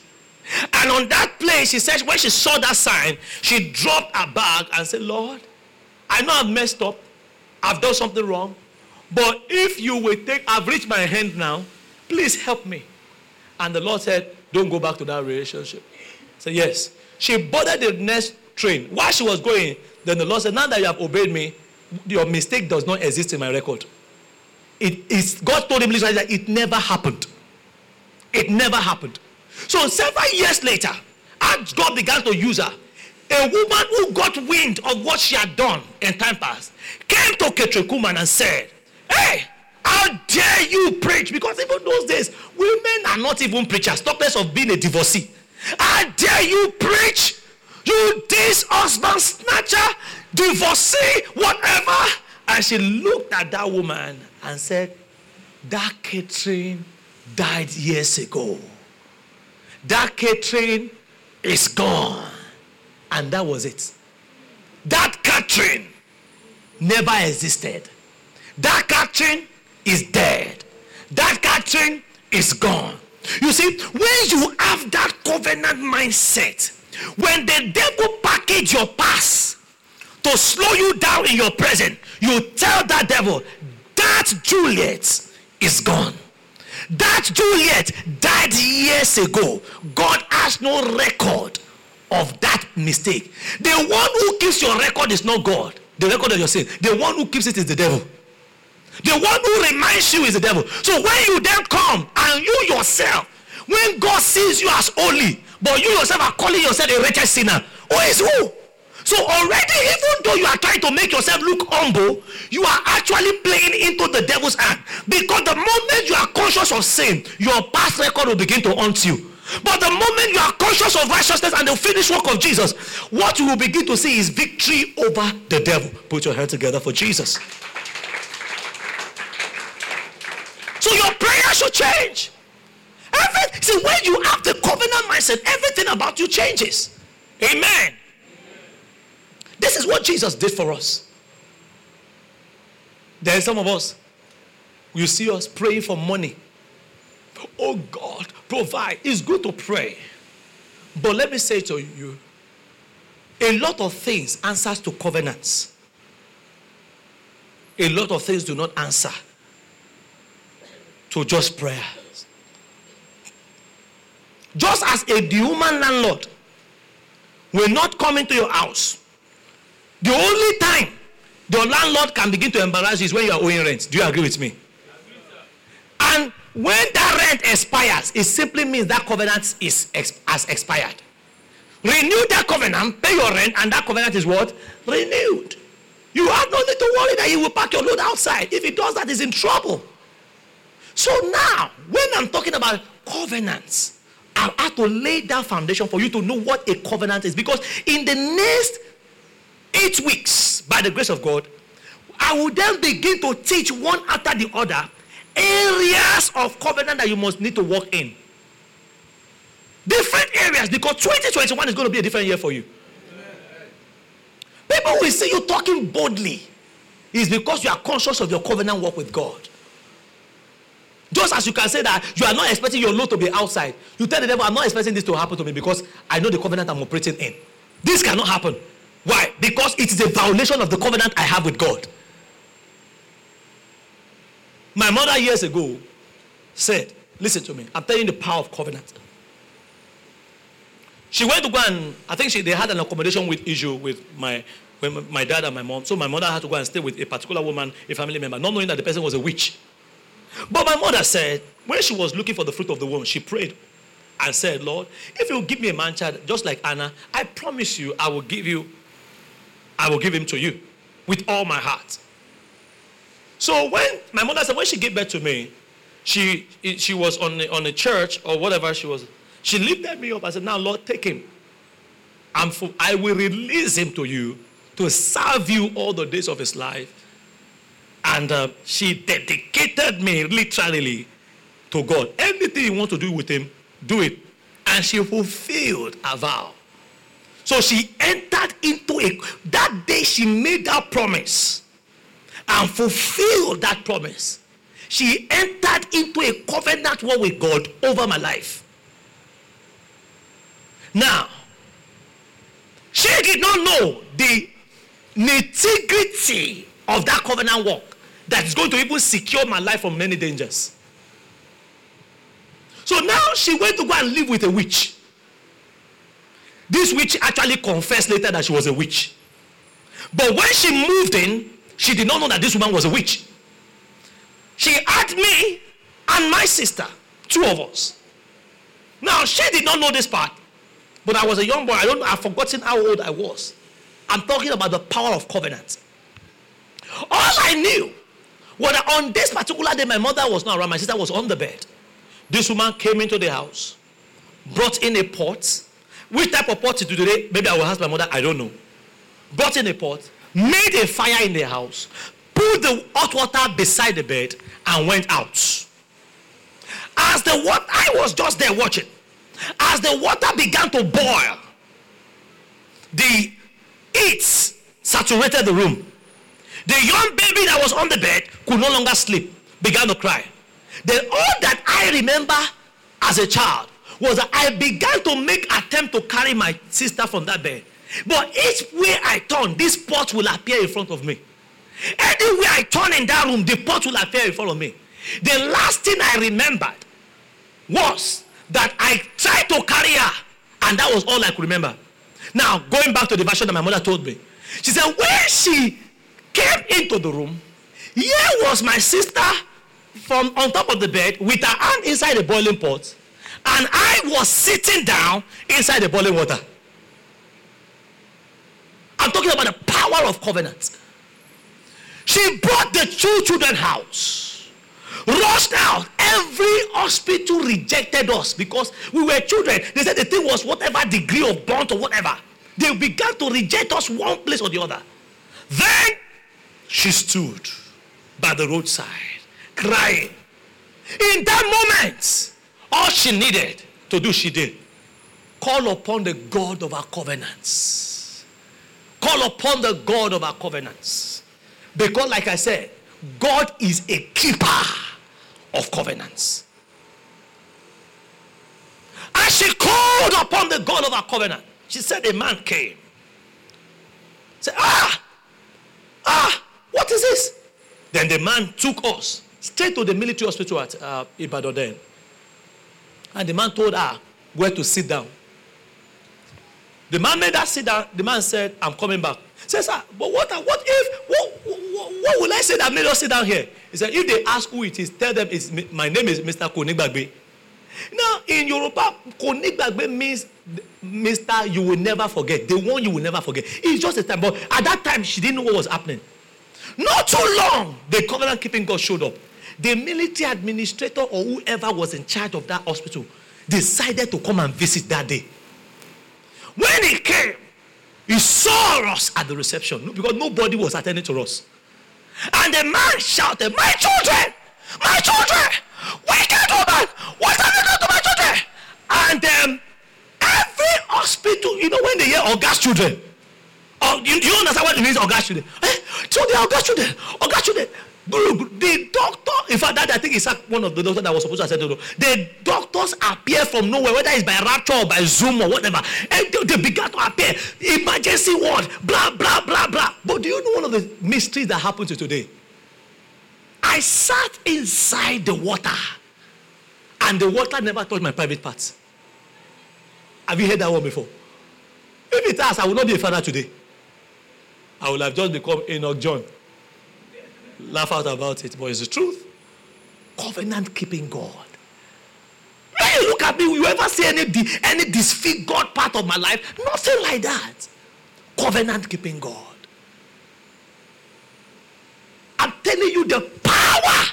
And on that place, she said, when she saw that sign, she dropped her bag and said, Lord, I know I've messed up. I've done something wrong. But if you will take, I've reached my hand now, please help me. And the Lord said, Don't go back to that relationship. I said, Yes. She boarded the next train. While she was going, then the Lord said, Now that you have obeyed me, your mistake does not exist in my record. It is God told him that it never happened. It never happened. So several years later, as God began to use her, a woman who got wind of what she had done in time past came to Kathryn Kuhlman and said, Hey, how dare you preach? Because even those days, women are not even preachers, talk less of being a divorcee. How dare you preach? You this husband snatcher, divorcee, whatever. And she looked at that woman and said, That Kathryn died years ago. That Kathryn is gone. And that was it. That Kathryn never existed. That Kathryn is dead. That Kathryn is gone. You see, when you have that covenant mindset, when the devil package your past to slow you down in your present, you tell that devil, that Juliet is gone. That Juliet died years ago. God has no record of that mistake. The one who keeps your record is not God. The record of your sin. The one who keeps it is the devil. The one who reminds you is the devil. So when you then come and you yourself, when God sees you as holy, but you yourself are calling yourself a wretched sinner, who is who? So already, even though you are trying to make yourself look humble, you are actually playing into the devil's hand. Because the moment you are conscious of sin, your past record will begin to haunt you. But the moment you are conscious of righteousness and the finished work of Jesus, what you will begin to see is victory over the devil. Put your hand together for Jesus. So your prayer should change. Every, see, when you have the covenant mindset, everything about you changes. Amen. This is what Jesus did for us. There are some of us, you see us praying for money. Oh God, provide. It's good to pray. But let me say to you, a lot of things answers to covenants. A lot of things do not answer to just prayers. Just as a human landlord will not come into your house, the only time the landlord can begin to embarrass you is when you are owing rent. Do you agree with me? And when that rent expires, it simply means that covenant is has expired. Renew that covenant, pay your rent, and that covenant is what? Renewed. You have no need to worry that he will pack your load outside. If he does that, he's in trouble. So now, when I'm talking about covenants, I have to lay that foundation for you to know what a covenant is. Because in the next eight weeks, by the grace of God, I will then begin to teach one after the other areas of covenant that you must need to work in. Different areas because 2021 is going to be a different year for you. People will see you talking boldly. It's because you are conscious of your covenant work with God. Just as you can say that you are not expecting your load to be outside, you tell the devil, I'm not expecting this to happen to me because I know the covenant I'm operating in. This cannot happen. Why? Because it is a violation of the covenant I have with God. My mother years ago said, Listen to me, I'm telling you the power of covenant. She went to go and, I think she, they had an accommodation with issue with my, my dad and my mom. So my mother had to go and stay with a particular woman, a family member, not knowing that the person was a witch. But my mother said, when she was looking for the fruit of the womb, she prayed and said, Lord, if you give me a man child just like Hannah, I promise you I will give you, I will give him to you with all my heart. So when my mother said, when she gave birth to me, she, she was on a, on a church or whatever she was. She lifted me up and said, Now, Lord, take him. I'm for, I will release him to you to serve you all the days of his life. And uh, she dedicated me literally to God. Anything you want to do with him, do it. And she fulfilled a vow. So she entered into a, that day she made that promise and fulfilled that promise. She entered into a covenant war with God over my life. Now, she did not know the nitty gritty of that covenant work that is going to even secure my life from many dangers. So now she went to go and live with a witch. This witch actually confessed later that she was a witch. But when she moved in, she did not know that this woman was a witch. She had me and my sister, two of us. Now, she did not know this part, but I was a young boy. I don't I've forgotten how old I was. I'm talking about the power of covenant. All I knew that on this particular day, my mother was not around, my sister was on the bed. This woman came into the house, brought in a pot. Which type of pot is today? Maybe I will ask my mother, I don't know. Brought in a pot, made a fire in the house, put the hot water beside the bed, and went out. As the water, I was just there watching. As the water began to boil, the heat saturated the room. The young baby that was on the bed could no longer sleep, began to cry. Then all that I remember as a child was that I began to make attempt to carry my sister from that bed. But each way I turn, this pot will appear in front of me. Anywhere I turn in that room, the pot will appear in front of me. The last thing I remembered was that I tried to carry her, and that was all I could remember. Now, going back to the version that my mother told me, she said, when she came into the room, here was my sister from on top of the bed with her hand inside the boiling pot, and I was sitting down inside the boiling water. I'm talking about the power of covenant. She brought the two children house, rushed out. Every hospital rejected us because we were children. They said the thing was whatever degree of burnt or whatever. They began to reject us one place or the other. Then she stood by the roadside crying. In that moment, all she needed to do, she did. Call upon the God of our covenants. Call upon the God of our covenants. Because, like I said, God is a keeper of covenants. And she called upon the God of our covenant. She said, A man came. Said, Ah, ah, is this? Then the man took us straight to the military hospital at uh, Ibadan. And the man told her where to sit down. The man made her sit down. The man said, I'm coming back. Says, sir, but what, what if, what, what, what will I say that made us sit down here? He said, if they ask who it is, tell them it's, my name is Mr. Konigbagbe. Now, in Yoruba, Konigbagbe means Mr. You will never forget. The one you will never forget. It's just a time. But at that time, she didn't know what was happening. Not too long, the covenant keeping God showed up. The military administrator or whoever was in charge of that hospital decided to come and visit that day. When he came, he saw us at the reception because nobody was attending to us. And the man shouted, My children, my children, wicked woman, what have you done to my children? And um, every hospital, you know, when they hear August children, oh, you, you understand what it means, August children? Eh? So they are August children, August children. The doctor, in fact, that I think is one of the doctors that was supposed to say no. The doctors appear from nowhere, whether it's by rapture or by Zoom or whatever. And they, they began to appear. Emergency ward, blah, blah, blah, blah. But do you know one of the mysteries that happened to today? I sat inside the water, and the water never touched my private parts. Have you heard that one before? If it has, I will not be a father today. I will have just become Enoch John laugh out about it, but it's the truth. Covenant keeping God. When you look at me, will you ever see any, any disfigured part of my life? Nothing like that. Covenant keeping God. I'm telling you the power.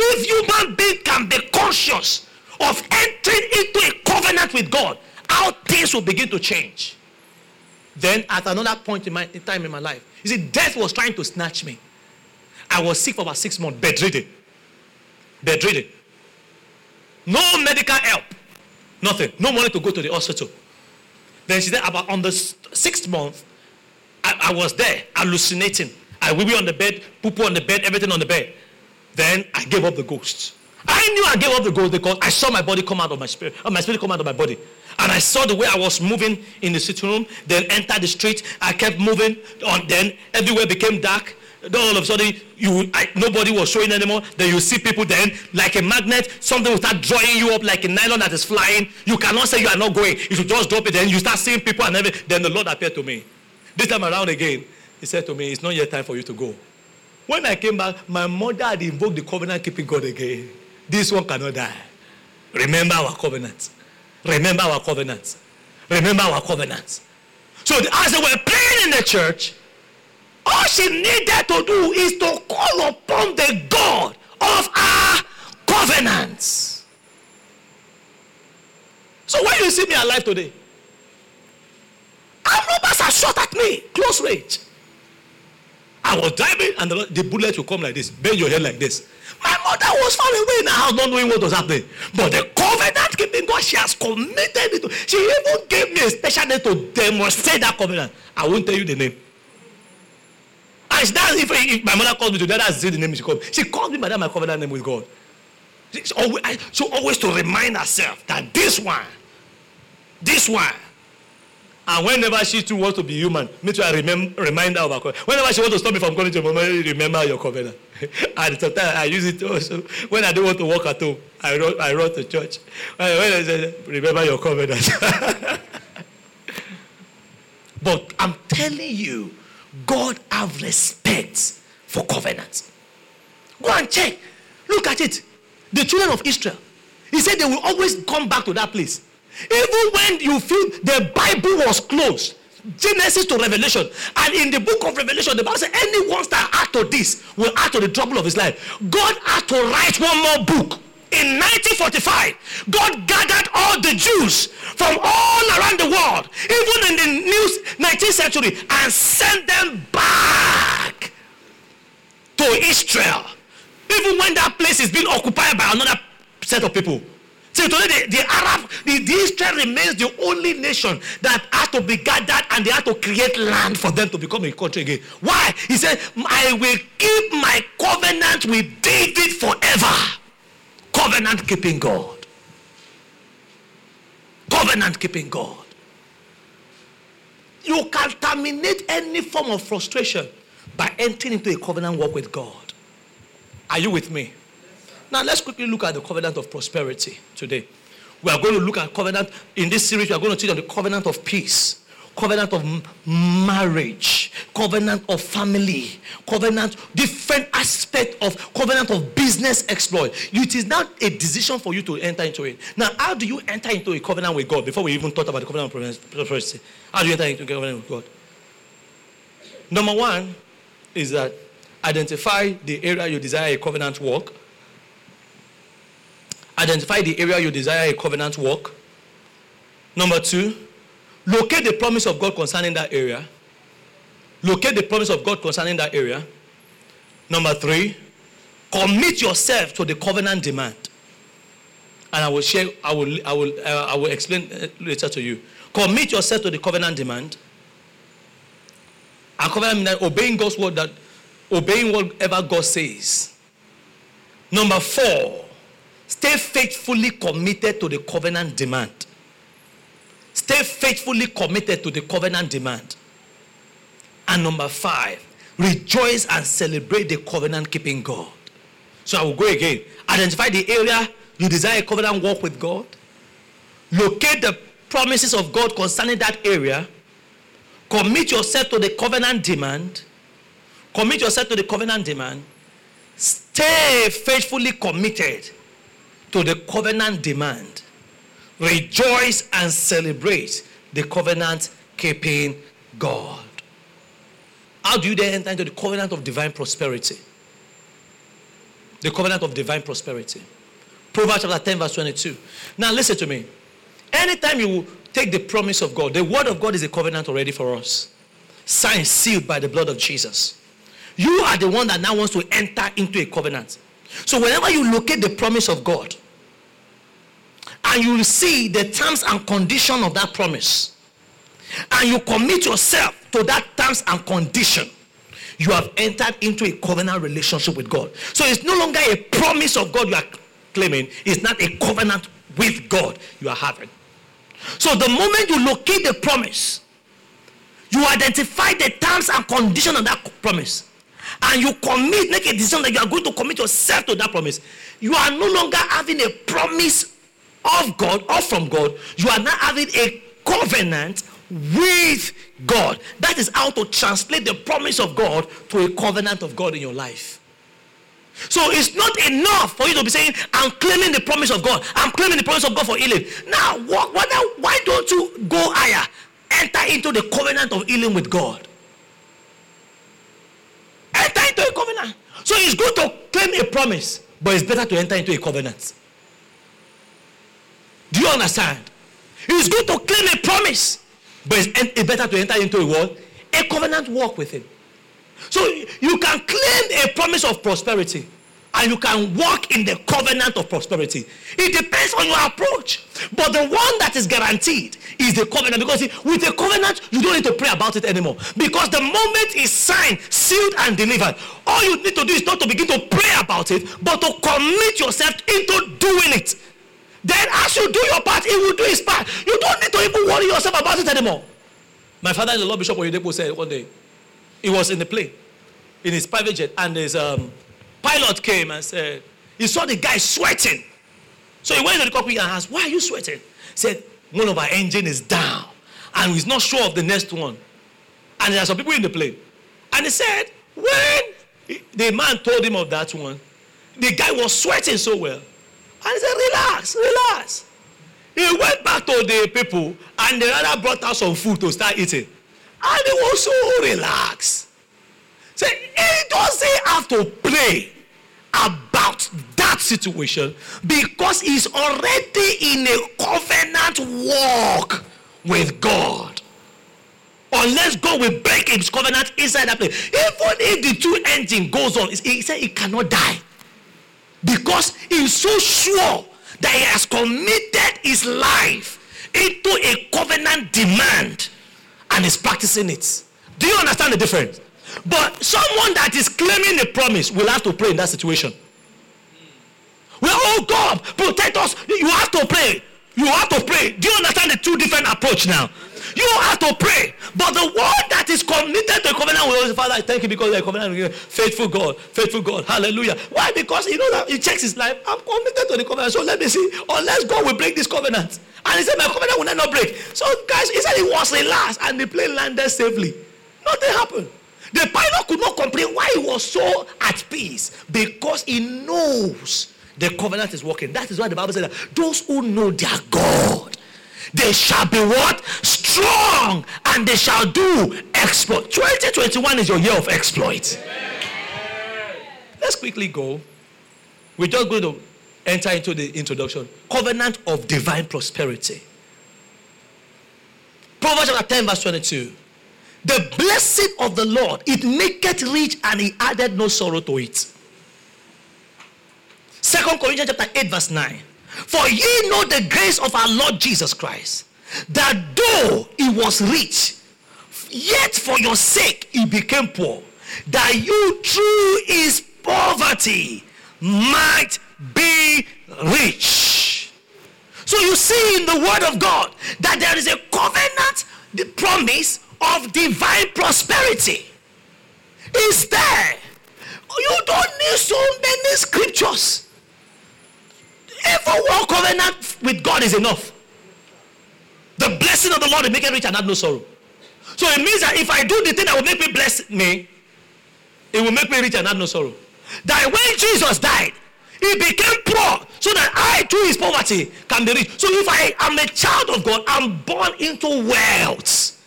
If human being can be conscious of entering into a covenant with God, how things will begin to change. Then, at another point in my in time in my life, you see, death was trying to snatch me. I was sick for about six months, bedridden. Bedridden. No medical help. Nothing. No money to go to the hospital. Then she said, about on the sixth month, I, I was there hallucinating. I will be on the bed, poo poo on the bed, everything on the bed. Then I gave up the ghost. I knew I gave up the ghost because I saw my body come out of my spirit, uh, my spirit come out of my body. And I saw the way I was moving in the sitting room, then enter the street. I kept moving on, then everywhere became dark. Then all of a sudden, you I, nobody was showing anymore. Then you see people. Then, like a magnet, something will start drawing you up like a nylon that is flying. You cannot say you are not going. You should just drop it. Then you start seeing people and everything. Then the Lord appeared to me. This time around again, He said to me, "It's not yet time for you to go." When I came back, my mother had invoked the covenant keeping God again. This one cannot die. Remember our covenant. Remember our covenant. Remember our covenant. So as they were praying in the church, all she needed to do is to call upon the God of our covenants. So when you see me alive today, our robbers are shot at me, close range. I was driving and the, the bullet will come like this, bend your head like this. My mother was far away in the house, not knowing what was happening. But the covenant keeping God, she has committed it. To, she even gave me a special name to demonstrate that covenant. I won't tell you the name. And that's if, if my mother calls me today, that's the name she called me. She calls me by that my covenant name with God. She always, always to remind herself that this one, this one, and whenever she too wants to be human, me too, I remember, remind her of her covenant. Whenever she wants to stop me from calling to mama, remember your covenant. [laughs] and sometimes I use it also. When I don't want to work at home, I run, I run to church. When I say, remember your covenant. [laughs] but I'm telling you, God have respect for covenants. Go and check. Look at it. The children of Israel. He said they will always come back to that place. Even when you feel the Bible was closed, Genesis to Revelation, and in the book of Revelation, the Bible says anyone that add to this will add to the trouble of his life. God had to write one more book. In 1945, God gathered all the Jews from all around the world, even in the new 19th century, and sent them back to Israel. Even when that place is being occupied by another set of people. See, today the, the Arab, the, the Israel remains the only nation that has to be gathered and they have to create land for them to become a country again. Why? He said, I will keep my covenant with David forever. Covenant keeping God. Covenant keeping God. You can terminate any form of frustration by entering into a covenant walk with God. Are you with me? Now let's quickly look at the covenant of prosperity today. We are going to look at covenant in this series. We are going to teach on the covenant of peace, covenant of marriage, covenant of family, covenant, different aspect of covenant of business exploit. It is not a decision for you to enter into it. Now, how do you enter into a covenant with God before we even talk about the covenant of prosperity? How do you enter into a covenant with God? Number one is that identify the area you desire a covenant walk Identify the area you desire a covenant walk. Number two, locate the promise of God concerning that area. Locate the promise of God concerning that area. Number three, commit yourself to the covenant demand. And I will share, I will, I will, uh, I will explain later to you. Commit yourself to the covenant demand. And covenant demand, obeying God's word that, obeying whatever God says. Number four, Stay faithfully committed to the covenant demand. Stay faithfully committed to the covenant demand. And number five, rejoice and celebrate the covenant keeping God. So I will go again. Identify the area you desire a covenant walk with God. Locate the promises of God concerning that area. Commit yourself to the covenant demand. Commit yourself to the covenant demand. Stay faithfully committed to the covenant demand. Rejoice and celebrate the covenant keeping God. How do you then enter into the covenant of divine prosperity? The covenant of divine prosperity. Proverbs chapter 10, verse 22. Now, listen to me. Anytime you take the promise of God, the word of God is a covenant already for us, signed, sealed by the blood of Jesus. You are the one that now wants to enter into a covenant. So whenever you locate the promise of God and you see the terms and condition of that promise and you commit yourself to that terms and condition, you have entered into a covenant relationship with God. So it's no longer a promise of God you are claiming, it's not a covenant with God you are having. So the moment you locate the promise, you identify the terms and condition of that promise and you commit, make a decision that you are going to commit yourself to that promise, you are no longer having a promise of God or from God. You are now having a covenant with God. That is how to translate the promise of God to a covenant of God in your life. So it's not enough for you to be saying, I'm claiming the promise of God. I'm claiming the promise of God for healing. Now, what, what, why don't you go higher? Enter into the covenant of healing with God. Enter into a covenant. So it's good to claim a promise, but it's better to enter into a covenant. Do you understand? It's good to claim a promise, but it's better to enter into a what? A covenant walk with Him. So you can claim a promise of prosperity and you can walk in the covenant of prosperity. It depends on your approach. But the one that is guaranteed is the covenant because with the covenant, you don't need to pray about it anymore. Because the moment is signed, sealed, and delivered, all you need to do is not to begin to pray about it, but to commit yourself into doing it. Then, as you do your part, he will do his part. You don't need to even worry yourself about it anymore. My father in the Lord Bishop Oyedepo said one day, he was in the plane, in his private jet, and his um, pilot came and said, he saw the guy sweating. So he went to the cockpit and asked, Why are you sweating? He said, One of our engine is down, and he's not sure of the next one. And there are some people in the plane. And he said, When the man told him of that one, the guy was sweating so well. And he said, Relax, relax. He went back to the people and the other brought out some food to start eating. And he was so relaxed. He doesn't have to pray about that situation because he's already in a covenant walk with God. Unless God will break his covenant inside that place. Even if the two engine goes on, he said he cannot die because he's so sure that he has committed his life into a covenant demand and is practicing it. Do you understand the difference? But someone that is claiming a promise will have to pray in that situation. Well, oh God, protect us. You have to pray. You have to pray. Do you understand the two different approach now? You have to pray. But the one that is committed to covenant with us, Father, I thank you because you're covenant. Faithful God, faithful God. Hallelujah. Why? Because you know that he checks his life. I'm committed to the covenant. So let me see. Unless God will break this covenant. And he said, My covenant will not break. So, guys, he said he was relaxed and the plane landed safely. Nothing happened. The pilot could not complain why he was so at peace because he knows the covenant is working. That is why the Bible said that those who know their God, they shall be what? Strong and they shall do exploit. 2021 is your year of exploit. Let's quickly go. We're just going to enter into the introduction. Covenant of divine prosperity. Proverbs chapter 10, verse 22. The blessing of the Lord, it maketh rich, and he added no sorrow to it. Second Corinthians chapter 8, verse 9. For ye know the grace of our Lord Jesus Christ, that though he was rich, yet for your sake he became poor, that you through his poverty might be rich. So you see in the word of God that there is a covenant, the promise of divine prosperity is there. You don't need so many scriptures. Even one covenant with God is enough. The blessing of the Lord will make it rich and have no sorrow. So it means that if I do the thing that will make me bless me, it will make me rich and have no sorrow. That when Jesus died, he became poor so that I, through his poverty, can be rich. So if I am a child of God, I'm born into wealth.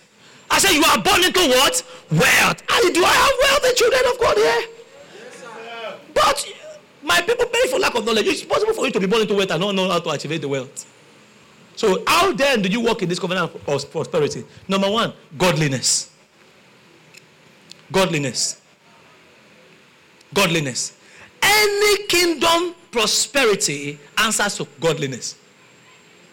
I said, You are born into what? Wealth. And do I have wealthy children of God here? Yes, but my people perish for lack of knowledge. It's possible for you to be born into wealth and not know how to achieve the wealth. So, how then do you walk in this covenant of prosperity? Number one, godliness. Godliness. Godliness. Any kingdom prosperity answers to godliness.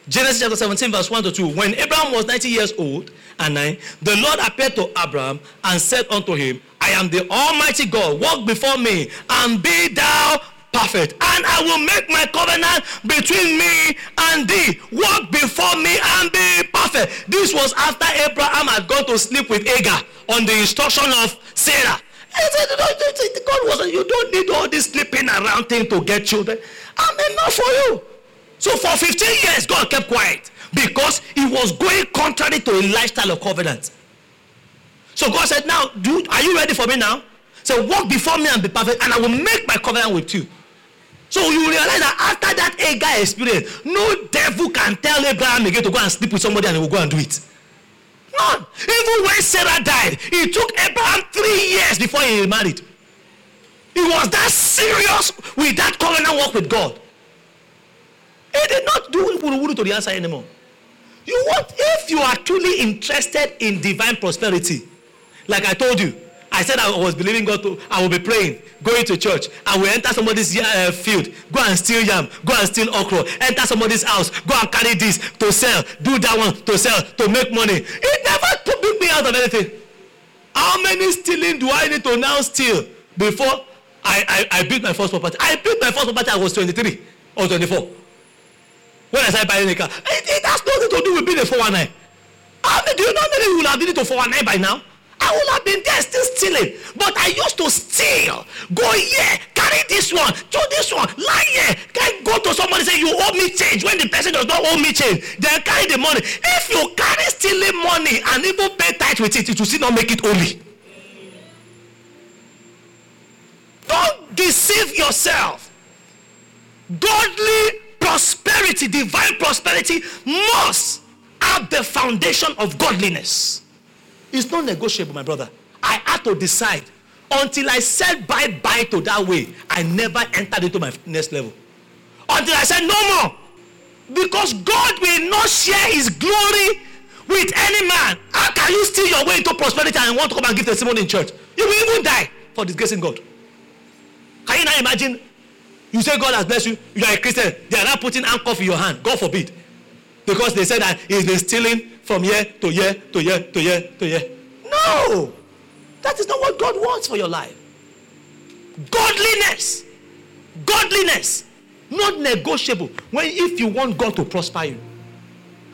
Genesis chapter 17, verse 1 to 2. When Abraham was 90 years old and 9, the Lord appeared to Abraham and said unto him, I am the Almighty God. Walk before me and be thou perfect. And I will make my covenant between me and thee. Walk before me and be perfect. This was after Abraham had gone to sleep with Hagar on the instruction of Sarah. God wasn't, you don't need all this sleeping around thing to get children. I'm enough for you. So for 15 years, God kept quiet because he was going contrary to a lifestyle of covenant. So God said, Now, dude, are you ready for me now? So walk before me and be perfect, and I will make my covenant with you. So you realize that after that Hagar experience, no devil can tell Abraham again to go and sleep with somebody and he will go and do it. None. Even when Sarah died, it took Abraham three years before he married. He was that serious with that covenant work with God. He did not do wuru to the answer anymore. You want, if you are truly interested in divine prosperity, like I told you, I said I was believing God to, I will be praying, going to church. I will enter somebody's uh, field, go and steal yam, go and steal okra, enter somebody's house, go and carry this to sell, do that one to sell, to make money. It never took me out of anything. How many stealing do I need to now steal before I, I, I built my first property? I built my first property I was 23 or 24. When I started buying a car, eh, eh, it, it has nothing to do with being a 419. How many do you know how many will have been to 419 by now? I would have been there still stealing. But I used to steal. Go here, carry this one, do this one, lie here. Can go to somebody say you owe me change when the person does not owe me change. Then carry the money. If you carry stealing money and even pay tight with it, it will still not make it holy. Don't deceive yourself. Godly prosperity, divine prosperity must have the foundation of godliness. It's not negotiable, my brother. I had to decide. Until I said bye bye to that way, I never entered into my next level. Until I said no more. Because God will not share his glory with any man. How can you steal your way into prosperity and want to come and give testimony in church? You will even die for disgracing God. Can you now imagine You say God has blessed you, you are a Christian. They are not putting handcuff in your hand. God forbid. Because they said that he's been stealing from year to year to year to year to year. No! That is not what God wants for your life. Godliness. Godliness. Not negotiable. When if you want God to prosper you.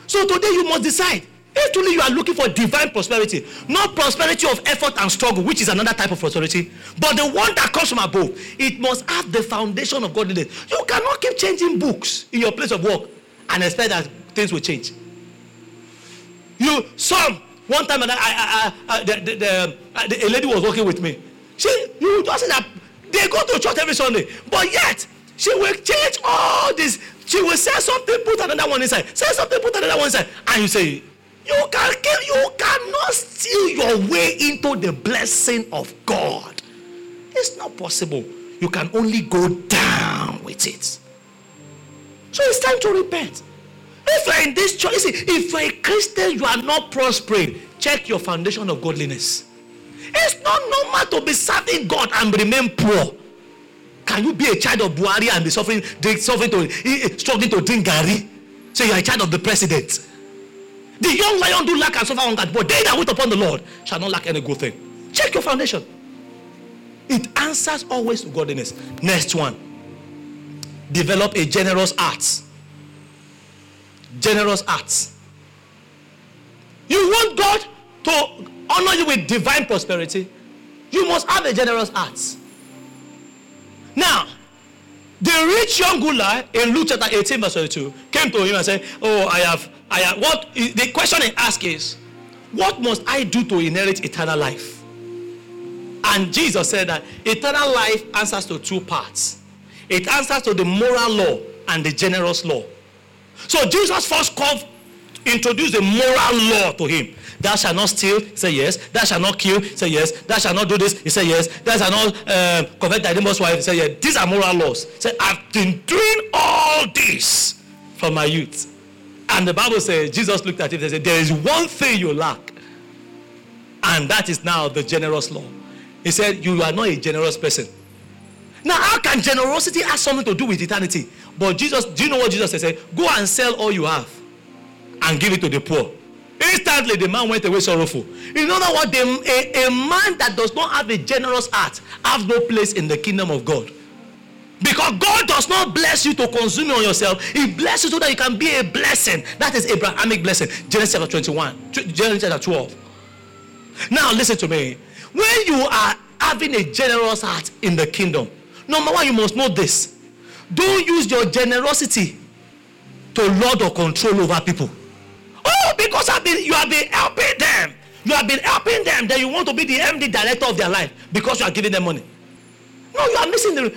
So today you must decide. If truly you are looking for divine prosperity, not prosperity of effort and struggle, which is another type of prosperity, but the one that comes from above, it must have the foundation of godliness. You cannot keep changing books in your place of work and expect that things will change. You some one time, I, I, I, the, the, the, uh, the, a lady was working with me. She, you just that they go to church every Sunday, but yet she will change all this. She will say something, put another one inside. Say something, put another one inside, and you say, you can you cannot steal your way into the blessing of God. It's not possible. You can only go down with it. So it's time to repent. If you're in this see, if you're a Christian, you are not prospering. Check your foundation of godliness. It's not normal to be serving God and remain poor. Can you be a child of Buhari and be suffering, suffering to, eh, struggling to drink garri? So you're a child of the president. The young lion do lack and suffer hunger, but they that wait upon the Lord shall not lack any good thing. Check your foundation. It answers always to godliness. Next one. Develop a generous heart. Generous heart. You want God to honor you with divine prosperity, you must have a generous heart. Now, the rich young ruler in Luke chapter 18, verse 22 came to him and said, Oh, I have I what the question he asked is, what must I do to inherit eternal life? And Jesus said that eternal life answers to two parts. It answers to the moral law and the generous law. So Jesus first called, introduced the moral law to him. Thou shalt not steal, he said yes. Thou shalt not kill, he said yes. Thou shalt not do this, he said yes. Thou shalt not uh, covet thy neighbor's wife, said yes. These are moral laws. He said, I've been doing all this from my youth. And the Bible says, Jesus looked at him and said, There is one thing you lack. And that is now the generous law. He said, You are not a generous person. Now, how can generosity have something to do with eternity? But Jesus, do you know what Jesus said? Go and sell all you have and give it to the poor. Instantly, the man went away sorrowful. You know what? The, a, a man that does not have a generous heart has no place in the kingdom of God. Because God does not bless you to consume on yourself. He blesses you so that you can be a blessing. That is Abrahamic blessing. Genesis chapter 21. Genesis chapter 12. Now listen to me. When you are having a generous heart in the kingdom, number one, you must know this. Don't use your generosity to lord or control over people. Oh, because I've been, you have been helping them. You have been helping them. Then you want to be the MD director of their life because you are giving them money. No, you are missing the.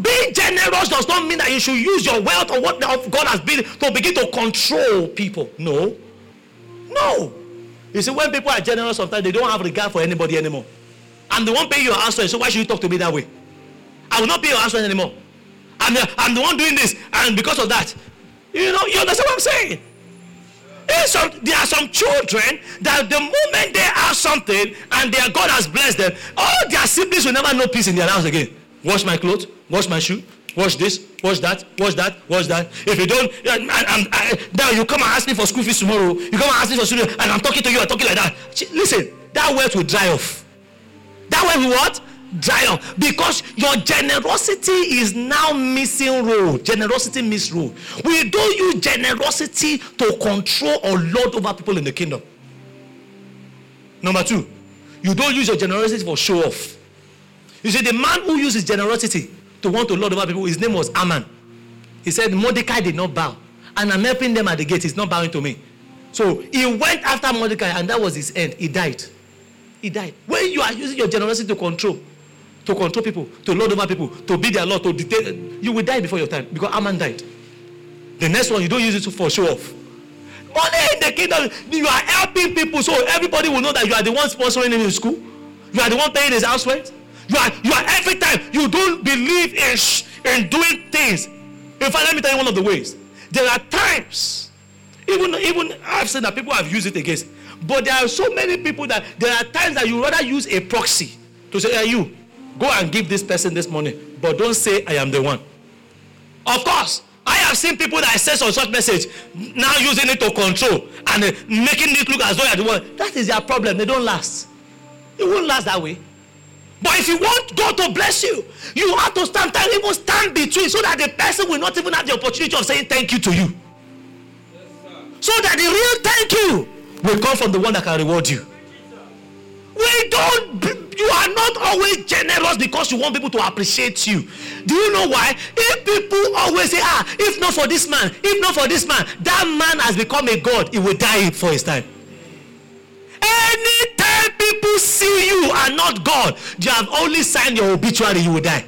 Being generous does not mean that you should use your wealth or what God has been to begin to control people. No. No. You see, when people are generous, sometimes they don't have regard for anybody anymore. I'm the one paying your answer, so why should you talk to me that way? I will not pay your answer anymore. I'm the, I'm the one doing this, and because of that, you know, you understand what I'm saying? Some, there are some children that the moment they have something and their God has blessed them, all their siblings will never know peace in their house again. Wash my clothes, wash my shoe, wash this, wash that, wash that, wash that. If you don't, and, now you come and ask me for school fees tomorrow. You come and ask me for student, and I'm talking to you, I'm talking like that. Listen, that wealth will dry off. That wealth will what? Dry because your generosity is now missing role. Generosity miss role. We don't use generosity to control or lord over people in the kingdom. Number two you don't use your generosity for show off. You see the man who uses generosity to want to lord over people his name was Aman he said Mordecai did not bow and I'm helping them at the gate. He's not bowing to me. So he went after Mordecai and that was his end. He died. He died. When you are using your generosity to control to control people, to lord over people, to be their lord, to dictate. You will die before your time because Aman died. The next one, you don't use it to for show off. Money in the kingdom, you are helping people so everybody will know that you are the one sponsoring him in school. You are the one paying his house rent. You are, you are every time you don't believe in, sh- in doing things. In fact, let me tell you one of the ways. There are times, even, even I've said that people have used it against, but there are so many people that there are times that you rather use a proxy to say, hey, you, Go and give this person this money, but don't say I am the one. Of course, I have seen people that say some such message now using it to control and uh, making it look as though you're the one. That is their problem. They don't last. It won't last that way. But if you want God to bless you, you have to stand time, even stand between so that the person will not even have the opportunity of saying thank you to you. So that the real thank you will come from the one that can reward you. We don't, you are not always generous because you want people to appreciate you. Do you know why? If people always say, ah, if not for this man, if not for this man, that man has become a God, he will die for his time. Anytime people see you are not God, you have only signed your obituary, you will die.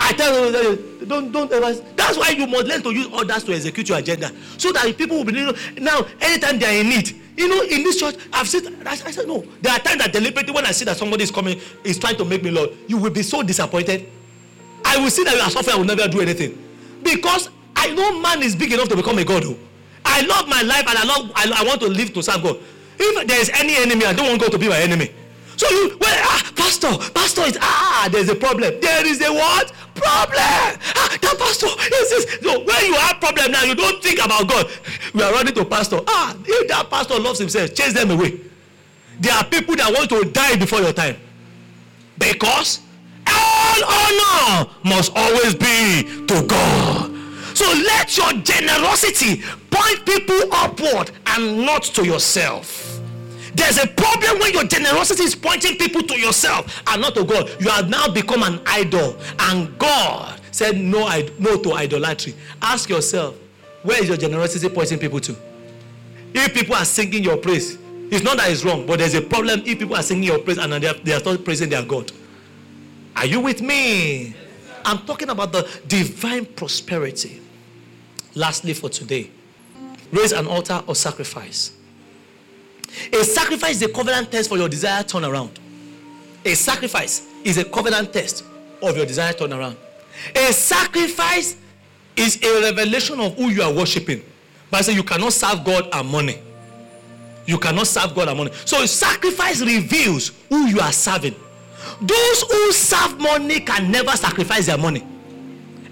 I tell you, don't don't ever. That's why you must learn to use others to execute your agenda, so that people will be now. Anytime they are in need, you know, in this church, I've said, I said no. There are times that deliberately, when I see that somebody is coming, is trying to make me Lord, you will be so disappointed. I will see that you are suffering. I will never do anything because I know man is big enough to become a god. Who, oh. I love my life and I love. I, I want to live to serve God. If there is any enemy, I don't want God to be my enemy. So you, well, ah, pastor, pastor is ah, there's a problem. There is a what? Problem. Ah, that pastor is this. So when you have problem now, you don't think about God. We are running to pastor. Ah, if that pastor loves himself, chase them away. There are people that want to die before your time. Because all honor must always be to God. So let your generosity point people upward and not to yourself. There's a problem when your generosity is pointing people to yourself and not to God. You have now become an idol, and God said no, no to idolatry. Ask yourself, where is your generosity pointing people to? If people are singing your praise, it's not that it's wrong, but there's a problem if people are singing your praise and they are, they are not praising their God. Are you with me? I'm talking about the divine prosperity. Lastly, for today, raise an altar of sacrifice. A sacrifice is a covenant test for your desired turnaround. A sacrifice is a covenant test of your desired turnaround. A sacrifice is a revelation of who you are worshiping. But I you cannot serve God and money. You cannot serve God and money. So sacrifice reveals who you are serving. Those who serve money can never sacrifice their money.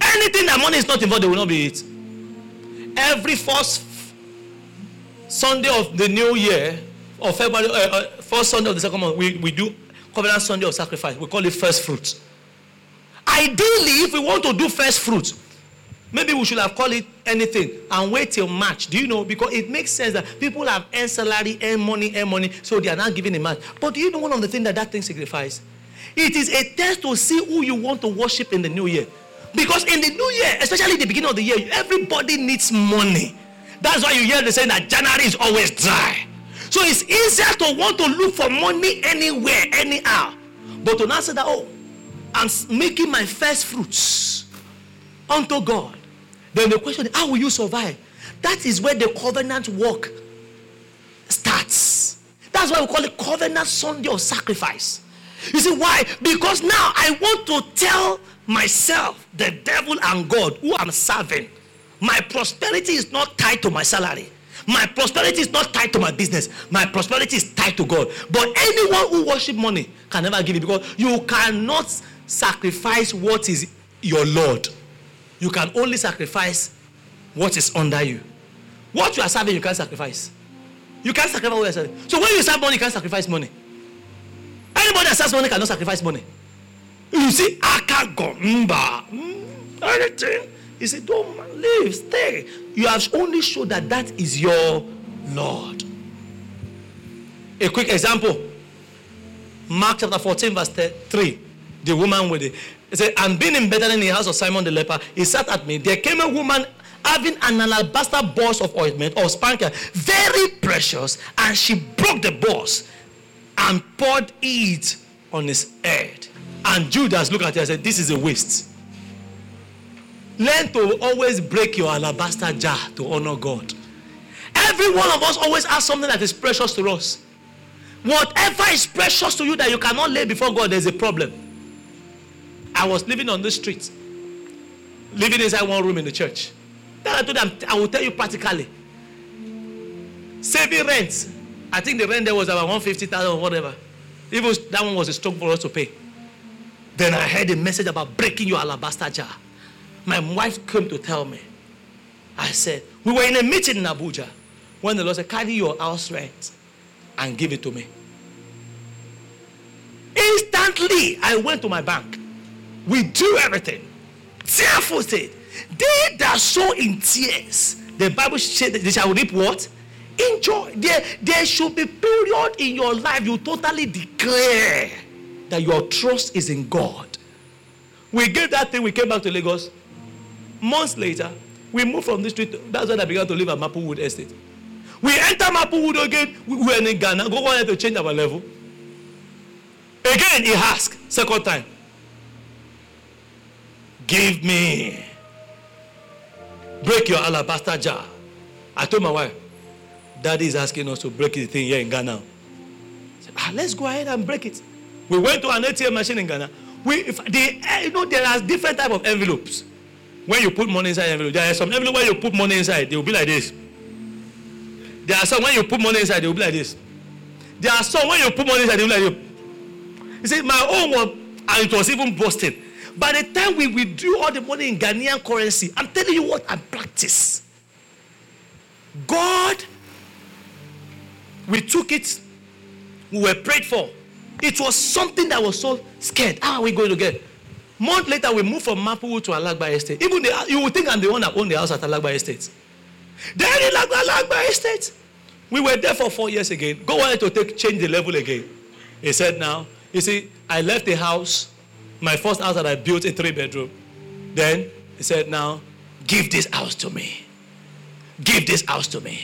Anything that money is not involved, they will not be it. Every first Sunday of the new year, or February, uh, uh, first Sunday of the second month, we, we do Covenant Sunday of Sacrifice. We call it first fruits. Ideally, if we want to do first fruits, maybe we should have called it anything and wait till March. Do you know? Because it makes sense that people have earned salary, earn money, earn money, so they are not giving a match. But do you know one of the things that that thing signifies? It is a test to see who you want to worship in the new year. Because in the new year, especially the beginning of the year, everybody needs money. That's why you hear the saying that January is always dry. So it's easier to want to look for money anywhere, anyhow. But to not say that, oh, I'm making my first fruits unto God. Then the question is, how will you survive? That is where the covenant work starts. That's why we call it covenant Sunday of sacrifice. You see why? Because now I want to tell myself, the devil and God who I'm serving, my prosperity is not tied to my salary. My prosperity is not tied to my business. My prosperity is tied to God. But anyone who worship money can never give it because you cannot sacrifice what is your Lord. You can only sacrifice what is under you. What you are serving, you can't sacrifice. You can't sacrifice what you are serving. So when you serve money, you can't sacrifice money. Anybody that serves money cannot sacrifice money. You see, I can't go. Mm, anything. He said, Don't leave, stay. You have only showed that that is your Lord. A quick example Mark chapter 14, verse 3. The woman with it. He said, And being in Bethany in the house of Simon the leper, he sat at me. There came a woman having an alabaster box of ointment or spikenard, very precious, and she broke the box and poured it on his head. And Judas looked at her and said, This is a waste. Learn to always break your alabaster jar to honor God. Every one of us always has something that is precious to us. Whatever is precious to you that you cannot lay before God, there's a problem. I was living on the street, living inside one room in the church. Then I told them, I will tell you practically. Saving rent. I think the rent there was about 150,000 or whatever. Even that one was a stroke for us to pay. Then I heard a message about breaking your alabaster jar. My wife came to tell me. I said, we were in a meeting in Abuja when the Lord said, carry your house rent and give it to me. Instantly, I went to my bank. We do everything. Tearful said, they that sow in tears, the Bible said they shall reap what? Enjoy. There, there should be period in your life you totally declare that your trust is in God. We gave that thing, we came back to Lagos. Months later, we moved from this street. That's when I began to live at Maplewood Estate. We enter Maplewood again. We were in Ghana. Go wanted to change our level. Again, he asked, second time, Give me, break your alabaster jar. I told my wife, Daddy is asking us to break the thing here in Ghana. Said, ah, let's go ahead and break it. We went to an ATM machine in Ghana. We, if they, eh, you know, there are different type of envelopes. When you put money inside envelope, there are some envelope where you put money inside, they will be like this. There are some when you put money inside, they will be like this. There are some when you put money inside, they will be like this. You see, my own one, and it was even busted. By the time we withdrew all the money in Ghanaian currency, I'm telling you what I practice. God, we took it, we were prayed for. It was something that was so scared. How are we going to get? Month later, we moved from Maplewood to Alagba Estate. Even the, you would think I'm the one that owned the house at Alagba Estate. Then in Alagba Estate, we were there for four years again. God wanted to take change the level again. He said, "Now, you see, I left the house, my first house that I built a three bedroom. Then he said, Now, give this house to me. Give this house to me.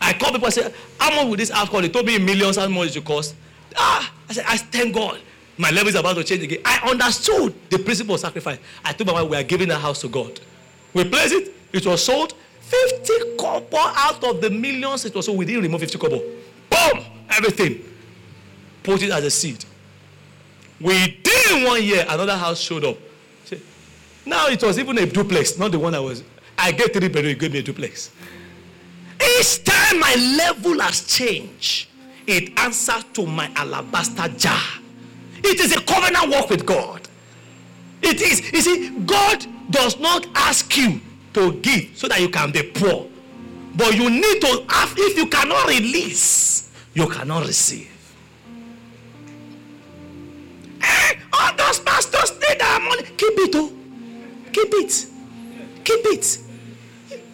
I called people and said, How much will this house cost? They told me millions, how much it cost. Ah, I said, I thank God. My level is about to change again. I understood the principle of sacrifice. I told my wife, we are giving the house to God. We placed it, it was sold. 50 kobo out of the millions it was sold. We didn't remove 50 kobo. Boom! Everything. Put it as a seed. Within one year, another house showed up. Now it was even a duplex, not the one I was. I get three bedroom, he gave me a duplex. Each time my level has changed, it answers to my alabaster jar. It is a covenant work with God. It is. You see, God does not ask you to give so that you can be poor. But you need to have, if you cannot release, you cannot receive. Eh, all those pastors need our money. Keep it, oh. Keep it. Keep it.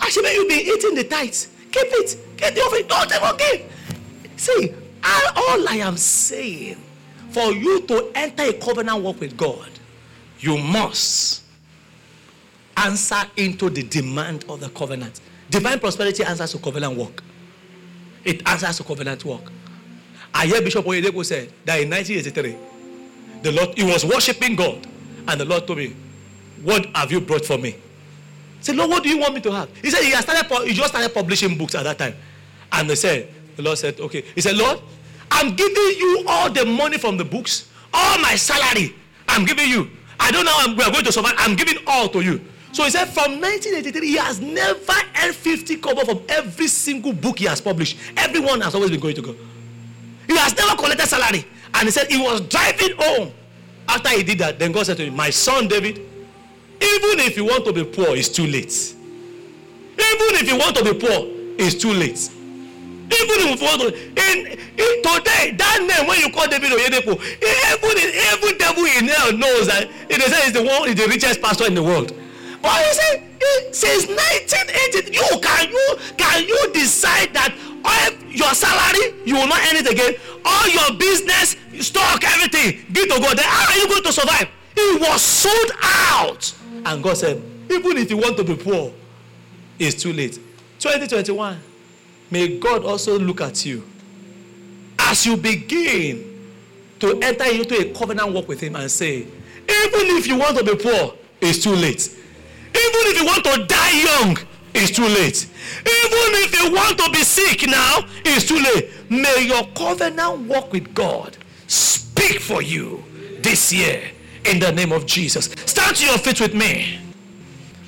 Actually, you've been eating the tithes. Keep it. Get the offering. Don't ever give. See, all I am saying, for you to enter a covenant work with God, you must answer into the demand of the covenant. Divine prosperity answers to covenant work. It answers to covenant work. I hear Bishop Oyedepo said that in 1983, the Lord, he was worshiping God, and the Lord told me, What have you brought for me? I said, Lord, what do you want me to have? He said he, started, he just started publishing books at that time. And they said, the Lord said, Okay. He said, Lord, I'm giving you all the money from the books, all my salary. I'm giving you. I don't know how we are going to survive. I'm giving all to you. So he said from 1983, he has never earned 50 kobo from every single book he has published. Everyone has always been going to go. He has never collected salary. And he said he was driving home. After he did that, then God said to him, My son David, even if you want to be poor, it's too late. Even if you want to be poor, it's too late. Even want to, in, in today, that name when you call David Oyedepo, even even devil in hell knows that it is the one, is the richest pastor in the world. But he said, since 1980, you can you can you decide that all your salary you will not earn it again, all your business, stock, everything, give to God. Then how are you going to survive? It was sold out, and God said, even if you want to be poor, it's too late. 2021, may God also look at you as you begin to enter into a covenant walk with Him and say, even if you want to be poor, it's too late. Even if you want to die young, it's too late. Even if you want to be sick now, it's too late. May your covenant walk with God speak for you this year in the name of Jesus. Stand to your feet with me.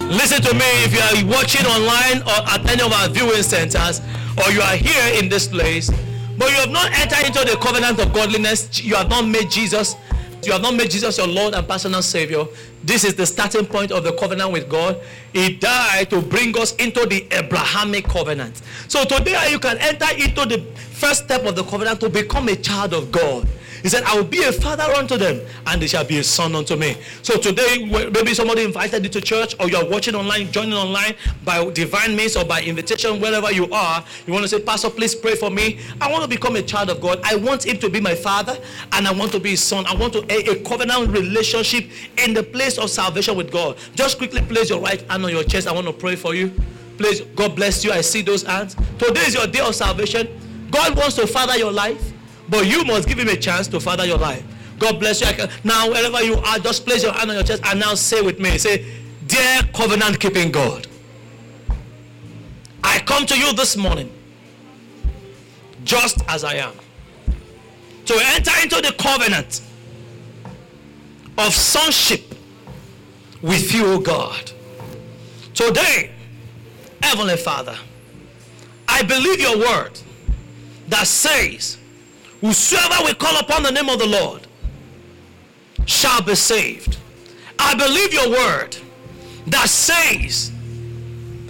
Listen to me if you are watching online or at any of our viewing centers or you are here in this place, but you have not entered into the covenant of godliness, you have not made Jesus, you have not made Jesus your Lord and personal Savior This is the starting point of the covenant with God. He died to bring us into the Abrahamic covenant. So today you can enter into the first step of the covenant to become a child of God. He said, I will be a father unto them, and they shall be a son unto me. So today, maybe somebody invited you to church, or you're watching online, joining online by divine means or by invitation, wherever you are. You want to say, Pastor, please pray for me. I want to become a child of God. I want him to be my father, and I want to be his son. I want to a, a covenant relationship in the place of salvation with God. Just quickly place your right hand on your chest. I want to pray for you. Please, God bless you. I see those hands. Today is your day of salvation. God wants to father your life. But you must give him a chance to father your life. God bless you. Now, wherever you are, just place your hand on your chest and now say with me, say, Dear covenant keeping God, I come to you this morning just as I am to enter into the covenant of sonship with you, God. Today, Heavenly Father, I believe your word that says Whosoever will call upon the name of the Lord shall be saved. I believe your word that says,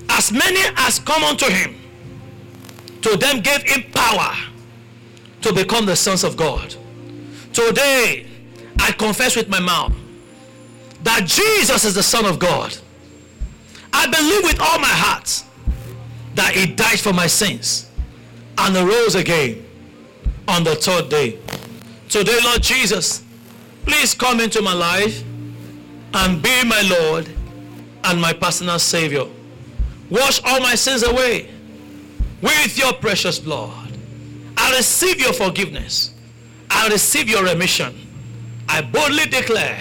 As many as come unto him, to them gave him power to become the sons of God. Today, I confess with my mouth that Jesus is the Son of God. I believe with all my heart that he died for my sins and arose again on the third day. Today, Lord Jesus, please come into my life and be my Lord and my personal Savior. Wash all my sins away with your precious blood. I receive your forgiveness. I receive your remission. I boldly declare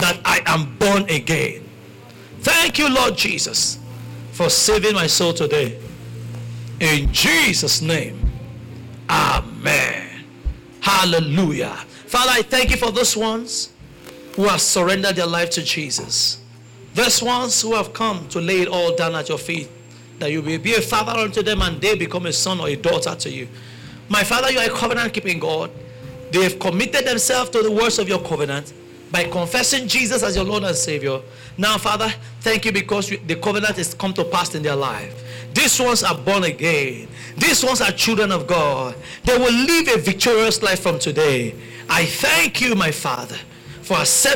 that I am born again. Thank you, Lord Jesus, for saving my soul today. In Jesus' name. Amen. Hallelujah. Father, I thank you for those ones who have surrendered their life to Jesus. Those ones who have come to lay it all down at your feet. That you will be a father unto them and they become a son or a daughter to you. My Father, you are a covenant keeping God. They have committed themselves to the words of your covenant by confessing Jesus as your Lord and Savior. Now, Father, thank you because the covenant has come to pass in their life. These ones are born again. These ones are children of God. They will live a victorious life from today. I thank you, my Father, for accepting